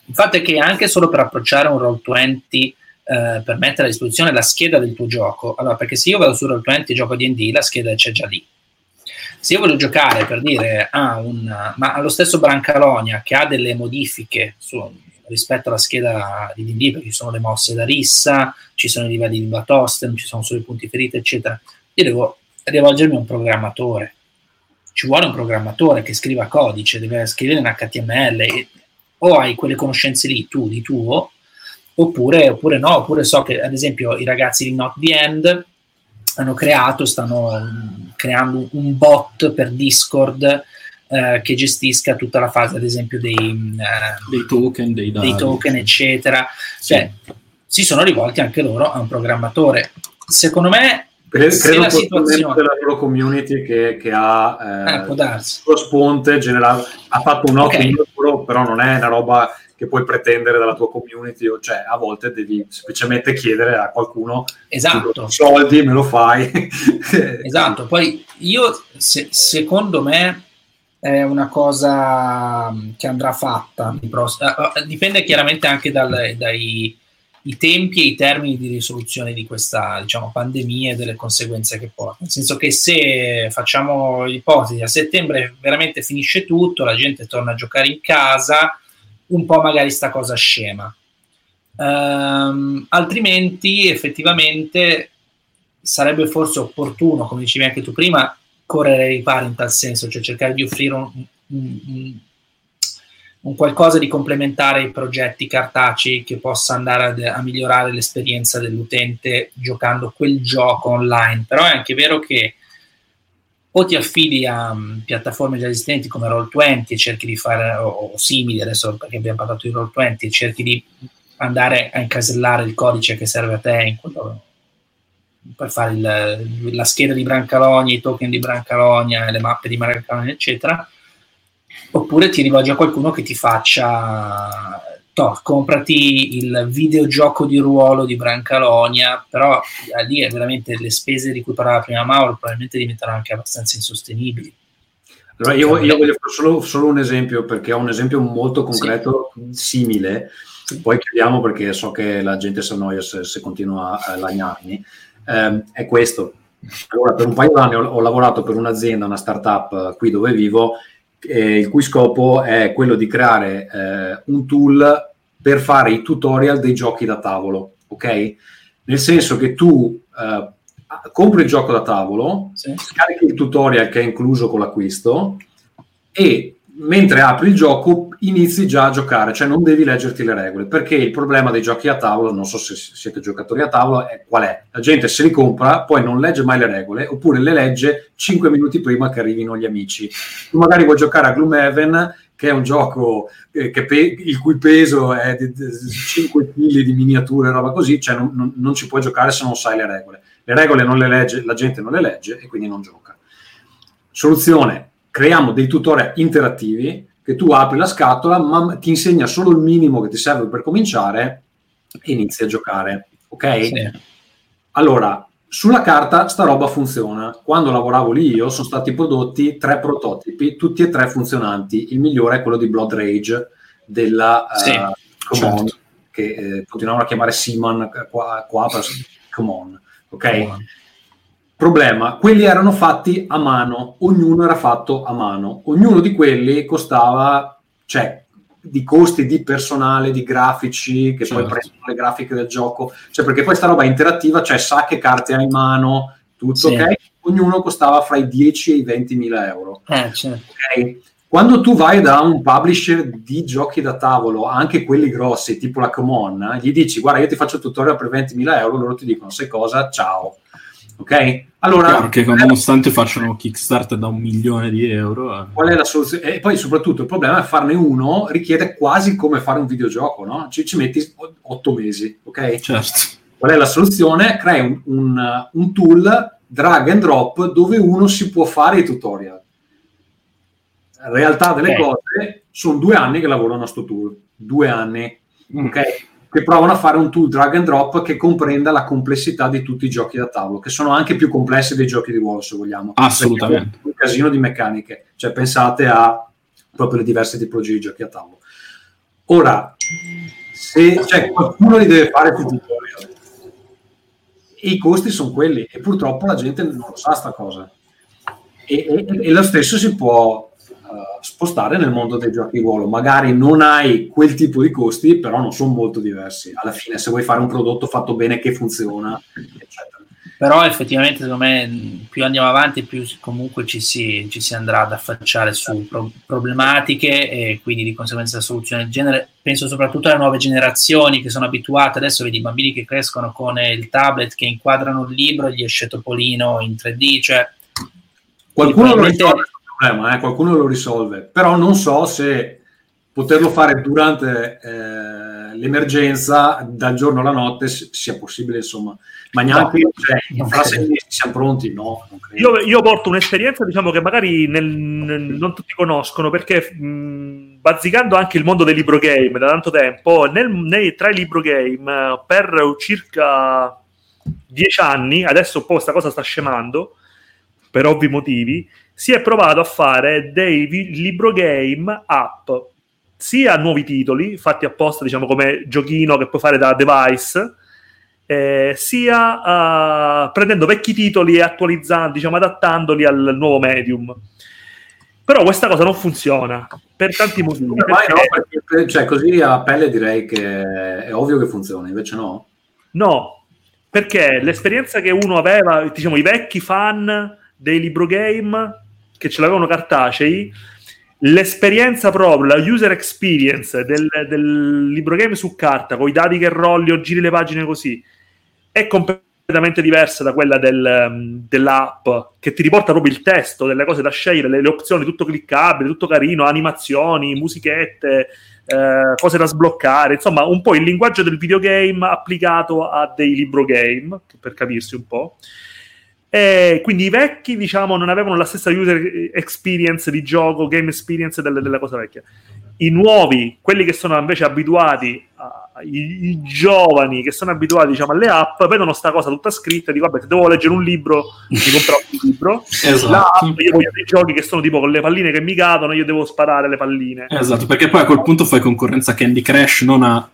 Il fatto è che anche solo per approcciare un Roll20 eh, per mettere a disposizione la scheda del tuo gioco. Allora, perché se io vado su Roll20 e gioco D&D, la scheda c'è già lì. Se io voglio giocare per dire ah, un, ma allo stesso Brancalonia che ha delle modifiche su, rispetto alla scheda di D&D, perché ci sono le mosse da rissa, ci sono i livelli di Batostem, ci sono solo i punti feriti, eccetera, io devo rivolgermi a un programmatore. Ci vuole un programmatore che scriva codice, deve scrivere in HTML, e, o hai quelle conoscenze lì tu di tuo, oppure, oppure no, oppure so che ad esempio i ragazzi di Not the End hanno creato, stanno um, creando un bot per Discord eh, che gestisca tutta la fase, ad esempio, dei, eh, dei token, dei, dei token, eccetera. Cioè, sì. si sono rivolti anche loro a un programmatore. Secondo me, credo, credo la situazione della loro community che, che ha eh, darsi. lo sponte generale ha fatto un ottimo okay. lavoro, però non è una roba che puoi pretendere dalla tua community, cioè a volte devi semplicemente chiedere a qualcuno esatto. soldi, me lo fai. esatto, poi io se, secondo me è una cosa che andrà fatta, eh, eh, dipende chiaramente anche dal, dai tempi e i termini di risoluzione di questa diciamo, pandemia e delle conseguenze che porta. Nel senso che se facciamo l'ipotesi a settembre veramente finisce tutto, la gente torna a giocare in casa, un po' magari sta cosa scema. Um, altrimenti effettivamente sarebbe forse opportuno, come dicevi anche tu prima, correre ai ripari in tal senso, cioè cercare di offrire un, un, un, un qualcosa di complementare ai progetti cartacei che possa andare a, a, migliorare l'esperienza dell'utente giocando quel gioco online. Però è anche vero che o ti affidi a um, piattaforme già esistenti come Roll20 e cerchi di fare, o, o, simili adesso perché abbiamo parlato di Roll20 e cerchi di andare a incasellare il codice che serve a te quello, per fare il, la scheda di Brancalonia, i token di Brancalonia, le mappe di Brancalonia, eccetera, oppure ti rivolgi a qualcuno che ti faccia to, comprati il videogioco di ruolo di Brancalonia, però lì è veramente le spese di cui parlava prima Mauro probabilmente diventano anche abbastanza insostenibili. Allora io, io voglio fare solo, solo, un esempio perché ho un esempio molto concreto, sì. simile, poi chiudiamo perché so che la gente si annoia se, se continua a lagnarmi, eh, è questo. Allora, per un paio d'anni ho, ho lavorato per un'azienda, una startup qui dove vivo, eh, il cui scopo è quello di creare eh, un tool per fare i tutorial dei giochi da tavolo, ok? Nel senso che tu eh, compri il gioco da tavolo, sì. scarichi il tutorial che è incluso con l'acquisto e mentre apri il gioco inizi già a giocare, cioè non devi leggerti le regole, perché il problema dei giochi a tavolo, non so se siete giocatori a tavolo, è qual è? La gente se li compra, poi non legge mai le regole, oppure le legge 5 minuti prima che arrivino gli amici. Tu magari vuoi giocare a Gloomhaven, che è un gioco eh, pe- il cui peso è di, di 5 kg di miniature roba così, cioè non, non, non ci puoi giocare se non sai le regole. Le regole non le legge, la gente non le legge e quindi non gioca. Soluzione, creiamo dei tutorial interattivi che tu apri la scatola, ma ti insegna solo il minimo che ti serve per cominciare e inizi a giocare. Ok? Sì. Allora, sulla carta sta roba funziona. Quando lavoravo lì io sono stati prodotti tre prototipi, tutti e tre funzionanti. Il migliore è quello di Blood Rage della sì, uh, Come certo. che eh, continuavano a chiamare Seaman qua, qua per Come On. Ok? Come Problema, quelli erano fatti a mano, ognuno era fatto a mano, ognuno di quelli costava, cioè, di costi di personale, di grafici, che Certo. poi prendono le grafiche del gioco, cioè perché poi sta roba è interattiva, cioè sa che carte hai in mano, tutto Sì. ok, ognuno costava fra i 10 e i 20 mila euro. Eh, certo. ok? Quando tu vai da un publisher di giochi da tavolo, anche quelli grossi, tipo la Common, gli dici guarda io ti faccio il tutorial per 20.000 euro, loro ti dicono sai cosa, ciao. Ok? Allora, Chiaro che nonostante facciano Kickstarter da un milione di euro, eh, qual è la soluzione? E poi soprattutto il problema è farne uno richiede quasi come fare un videogioco, no? Ci, ci metti otto mesi, ok? certo. Qual è la soluzione? Crei un, un- un tool drag and drop dove uno si può fare i tutorial. La realtà delle Ok. cose sono due anni che lavorano a sto tool, due anni, Mm. Che provano a fare un tool drag and drop che comprenda la complessità di tutti i giochi da tavolo, che sono anche più complessi dei giochi di ruolo, se vogliamo. Assolutamente. Un casino di meccaniche, cioè pensate a proprio le diverse tipologie di giochi a tavolo. Ora, se cioè, qualcuno li deve fare più tutorial, e i costi sono quelli, e purtroppo la gente non lo sa sta cosa. E, e- e lo stesso si può spostare nel mondo dei giochi di ruolo. Magari non hai quel tipo di costi, però non sono molto diversi. Alla fine, se vuoi fare un prodotto fatto bene che funziona, eccetera. Però effettivamente secondo me più andiamo avanti più comunque ci si, ci si andrà ad affacciare su pro- problematiche e quindi di conseguenza soluzioni del genere. Penso soprattutto alle nuove generazioni che sono abituate, adesso vedi i bambini che crescono con eh, il tablet che inquadrano il libro e gli esce Topolino in 3D, cioè Qualcuno lo questo problema, eh, qualcuno lo risolve, però non so se poterlo fare durante eh, l'emergenza, dal giorno alla notte, sia possibile, insomma. Ma neanche No, cioè, fra sei mesi siamo pronti, no. Non credo. Io, io porto un'esperienza, diciamo, che magari nel- nel- non tutti conoscono, perché mh, bazzicando anche il mondo dei libro game da tanto tempo, nel- nei- tra i libro game, eh, per circa dieci anni, adesso un po' questa cosa sta scemando, per ovvi motivi, si è provato a fare dei vi- libro game app, sia nuovi titoli, fatti apposta, diciamo, come giochino che puoi fare da device, eh, sia eh, prendendo vecchi titoli e attualizzando, diciamo, adattandoli al nuovo medium. Però questa cosa non funziona per tanti motivi. Mai no? perché- Perché, cioè, così a pelle direi che è ovvio che funziona, invece no. No, perché l'esperienza che uno aveva, diciamo, i vecchi fan dei libro game che ce l'avevano cartacei, l'esperienza proprio, la user experience del, del libro game su carta, con i dati che rolli o giri le pagine così, è completamente diversa da quella del, um, dell'app che ti riporta proprio il testo delle cose da scegliere, le, le opzioni, tutto cliccabile, tutto carino, animazioni, musichette, eh, cose da sbloccare, insomma un po' il linguaggio del videogame applicato a dei libro game, per capirsi un po'. E quindi i vecchi, diciamo, non avevano la stessa user experience di gioco, game experience delle, della cosa vecchia. I nuovi, quelli che sono invece abituati, a- i, i giovani che sono abituati diciamo, alle app, vedono sta cosa tutta scritta e dicono, vabbè, se devo leggere un libro, mi comprerò un libro. Esatto. L'app, io voglio dei giochi che sono tipo con le palline che mi cadono, io devo sparare le palline. Esatto, perché poi a quel punto fai concorrenza a Candy Crush, non a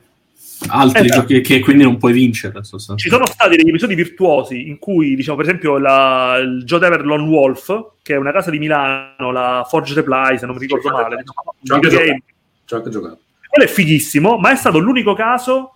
altri Esatto. giochi che quindi non puoi vincere. Ci sono stati degli episodi virtuosi in cui, diciamo, per esempio, la, il Joe Dever Lone Wolf, che è una casa di Milano, la Forge Reply, se non mi ricordo male, Ci ho anche giocato. quello è fighissimo, ma è stato l'unico caso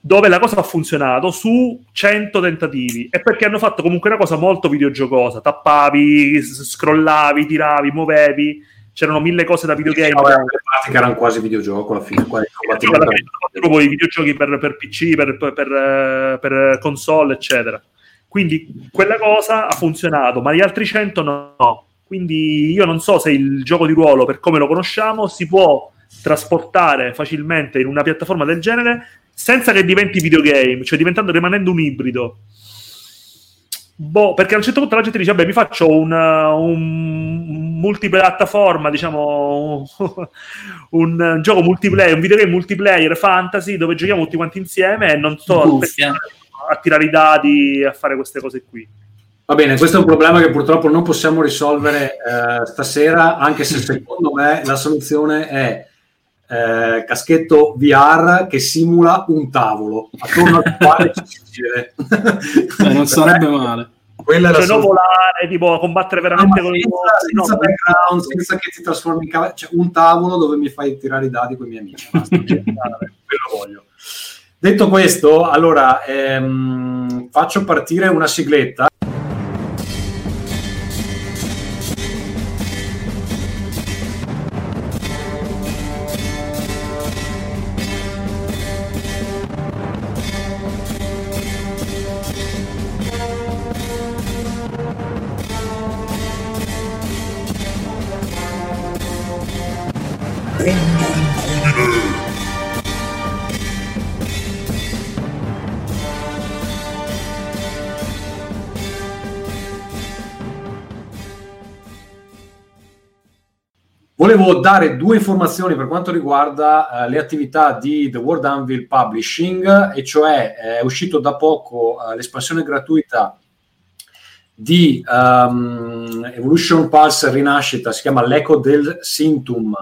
dove la cosa ha funzionato su 100 tentativi. E perché hanno fatto comunque una cosa molto videogiocosa. Tappavi, scrollavi, tiravi, muovevi c'erano mille cose da videogame Vabbè, le pratiche erano quasi videogioco alla fine. quasi alla fine proprio i videogiochi per, per PC, per, per- per, eh, per console, eccetera. Quindi quella cosa ha funzionato, ma gli altri 100 no. Quindi io non so se il gioco di ruolo, per come lo conosciamo, si può trasportare facilmente in una piattaforma del genere senza che diventi videogame, cioè diventando, rimanendo un ibrido. Boh, perché a un certo punto la gente dice, vabbè, mi faccio un, uh, un multipiattaforma, diciamo, un gioco multiplayer, un videogame multiplayer fantasy dove giochiamo tutti quanti insieme e non sto a tirare i dati, a fare queste cose qui. Va bene, questo è un problema che purtroppo non possiamo risolvere eh, stasera, anche se secondo me la soluzione è eh, caschetto VR che simula un tavolo attorno al quale ci si gira. Eh, non sarebbe male. Quella Cioè, non volare, tipo combattere No, veramente ma con i senza, mostri, senza no, background, senza che ti trasformi in cavallo, cioè un tavolo dove mi fai tirare i dadi con i miei amici. Basta, cioè, quello voglio. Detto questo, allora ehm, faccio partire una sigletta. Dare due informazioni per quanto riguarda eh, le attività di The World Anvil Publishing, e cioè eh, è uscito da poco eh, l'espansione gratuita di ehm, Evolution Pulse Rinascita, si chiama L'Eco del Sintum,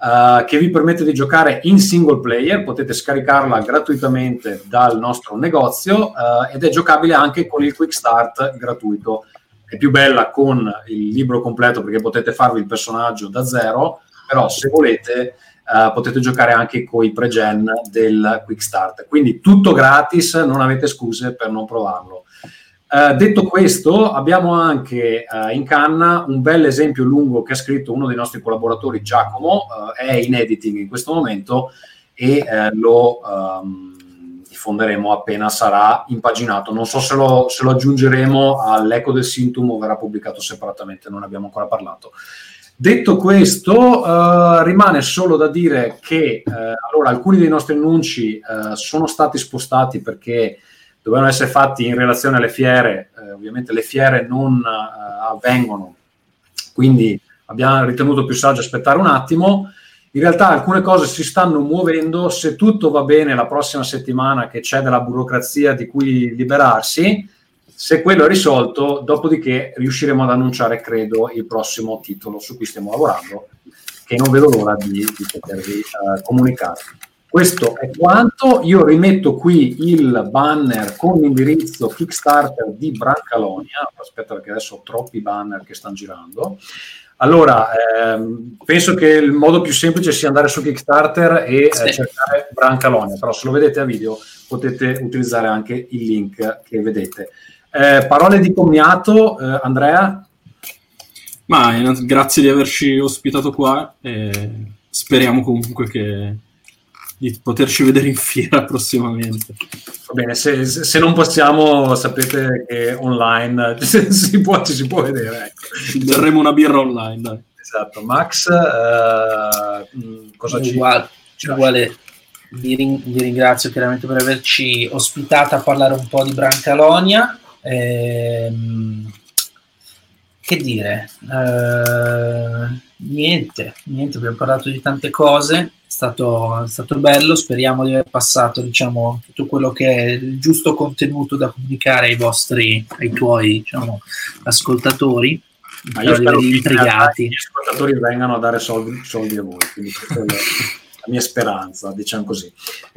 eh, che vi permette di giocare in single player, potete scaricarla gratuitamente dal nostro negozio eh, ed è giocabile anche con il Quick Start gratuito è più bella con il libro completo perché potete farvi il personaggio da zero, però se volete eh, potete giocare anche con i pre-gen del Quick Start. Quindi tutto gratis, non avete scuse per non provarlo. Eh, detto questo, abbiamo anche eh, in canna un bel esempio lungo che ha scritto uno dei nostri collaboratori, Giacomo, è in editing in questo momento e lo ehm, diffonderemo appena sarà impaginato. Non so se lo, se lo aggiungeremo all'eco del Sintum o verrà pubblicato separatamente, non abbiamo ancora parlato. Detto questo, eh, rimane solo da dire che eh, allora, alcuni dei nostri annunci eh, sono stati spostati perché dovevano essere fatti in relazione alle fiere, eh, ovviamente le fiere non eh, avvengono, quindi abbiamo ritenuto più saggio aspettare un attimo. In realtà alcune cose si stanno muovendo, se tutto va bene la prossima settimana che c'è della burocrazia di cui liberarsi, se quello è risolto, dopodiché riusciremo ad annunciare, credo, il prossimo titolo su cui stiamo lavorando, che non vedo l'ora di, di potervi eh, comunicare. Questo è quanto. Io rimetto qui il banner con l'indirizzo Kickstarter di Brancalonia. Aspetta, perché adesso ho troppi banner che stanno girando. Allora, ehm, penso che il modo più semplice sia andare su Kickstarter e eh, Sì. cercare Brancalonia, però se lo vedete a video potete utilizzare anche il link che vedete. Eh, parole di commiato, eh, Andrea? Ma grazie di averci ospitato qua e speriamo comunque che di poterci vedere in fiera prossimamente. Va bene, se, se non possiamo, sapete che online si può, ci si può vedere. Ecco. Berremo una birra online, dai. Esatto, Max, mh, cosa ci... uguale, ci uguale. Vi, rin- vi ringrazio chiaramente per averci ospitato a parlare un po' di Brancalonia. Ehm, che dire? Eh, niente, niente, abbiamo parlato di tante cose, stato, è stato bello, speriamo di aver passato diciamo, tutto quello che è il giusto contenuto da comunicare ai vostri, ai tuoi diciamo, ascoltatori. Ma io spero intrigati. gli ascoltatori vengano a dare soldi, soldi a voi, quindi questa è la, la mia speranza, diciamo così,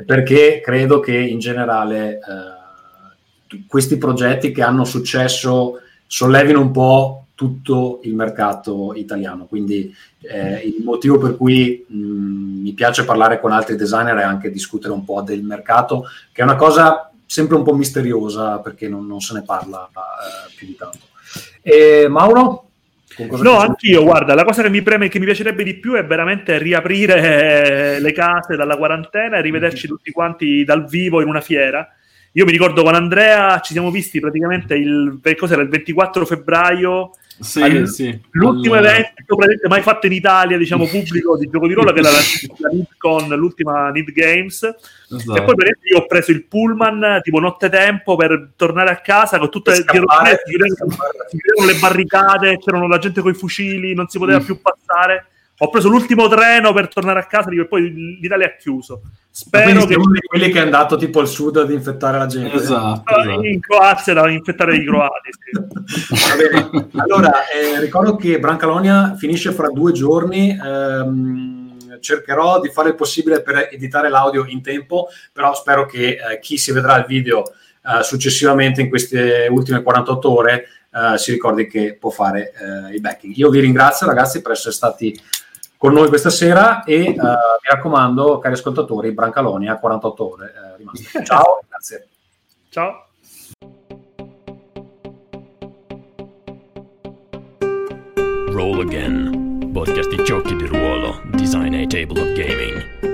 perché credo che in generale eh, questi progetti che hanno successo sollevino un po' tutto il mercato italiano, quindi eh, il motivo per cui mh, mi piace parlare con altri designer è anche discutere un po' del mercato, che è una cosa sempre un po' misteriosa perché non, non se ne parla eh, più di tanto. E Mauro? No, anch'io, guarda, la cosa che mi preme, che mi piacerebbe di più è veramente riaprire eh, le case dalla quarantena e rivederci tutti quanti dal vivo in una fiera. Io mi ricordo con Andrea ci siamo visti praticamente il, cos'era, il 24 febbraio, Sì, Al- sì. l'ultimo Al- evento mai fatto in Italia, diciamo pubblico di gioco di ruolo, che era la, la NidCon, l'ultima Need Games. esatto. E poi praticamente io ho preso il pullman tipo nottetempo per tornare a casa con tutte le Per scappare. le barricate, c'erano la gente con i fucili, non si poteva Mm. più passare. Ho preso l'ultimo treno per tornare a casa, e poi l'Italia è chiuso. Spero che sei uno di quelli che è andato tipo al sud ad infettare la gente. Esatto, esatto. in Croazia da infettare i croati. sì. Va bene. Allora, eh, ricordo che Brancalonia finisce fra due giorni. ehm, cercherò di fare il possibile per editare l'audio in tempo, però spero che eh, chi si vedrà il video uh, successivamente in queste ultime 48 ore uh, si ricordi che può fare uh, il backing. Io vi ringrazio ragazzi per essere stati con noi questa sera e mi raccomando, cari ascoltatori, Brancalonia 48 ore rimaste. Ciao, grazie. Ciao. Roll Again, podcast di giochi di ruolo, Design a Table of Gaming.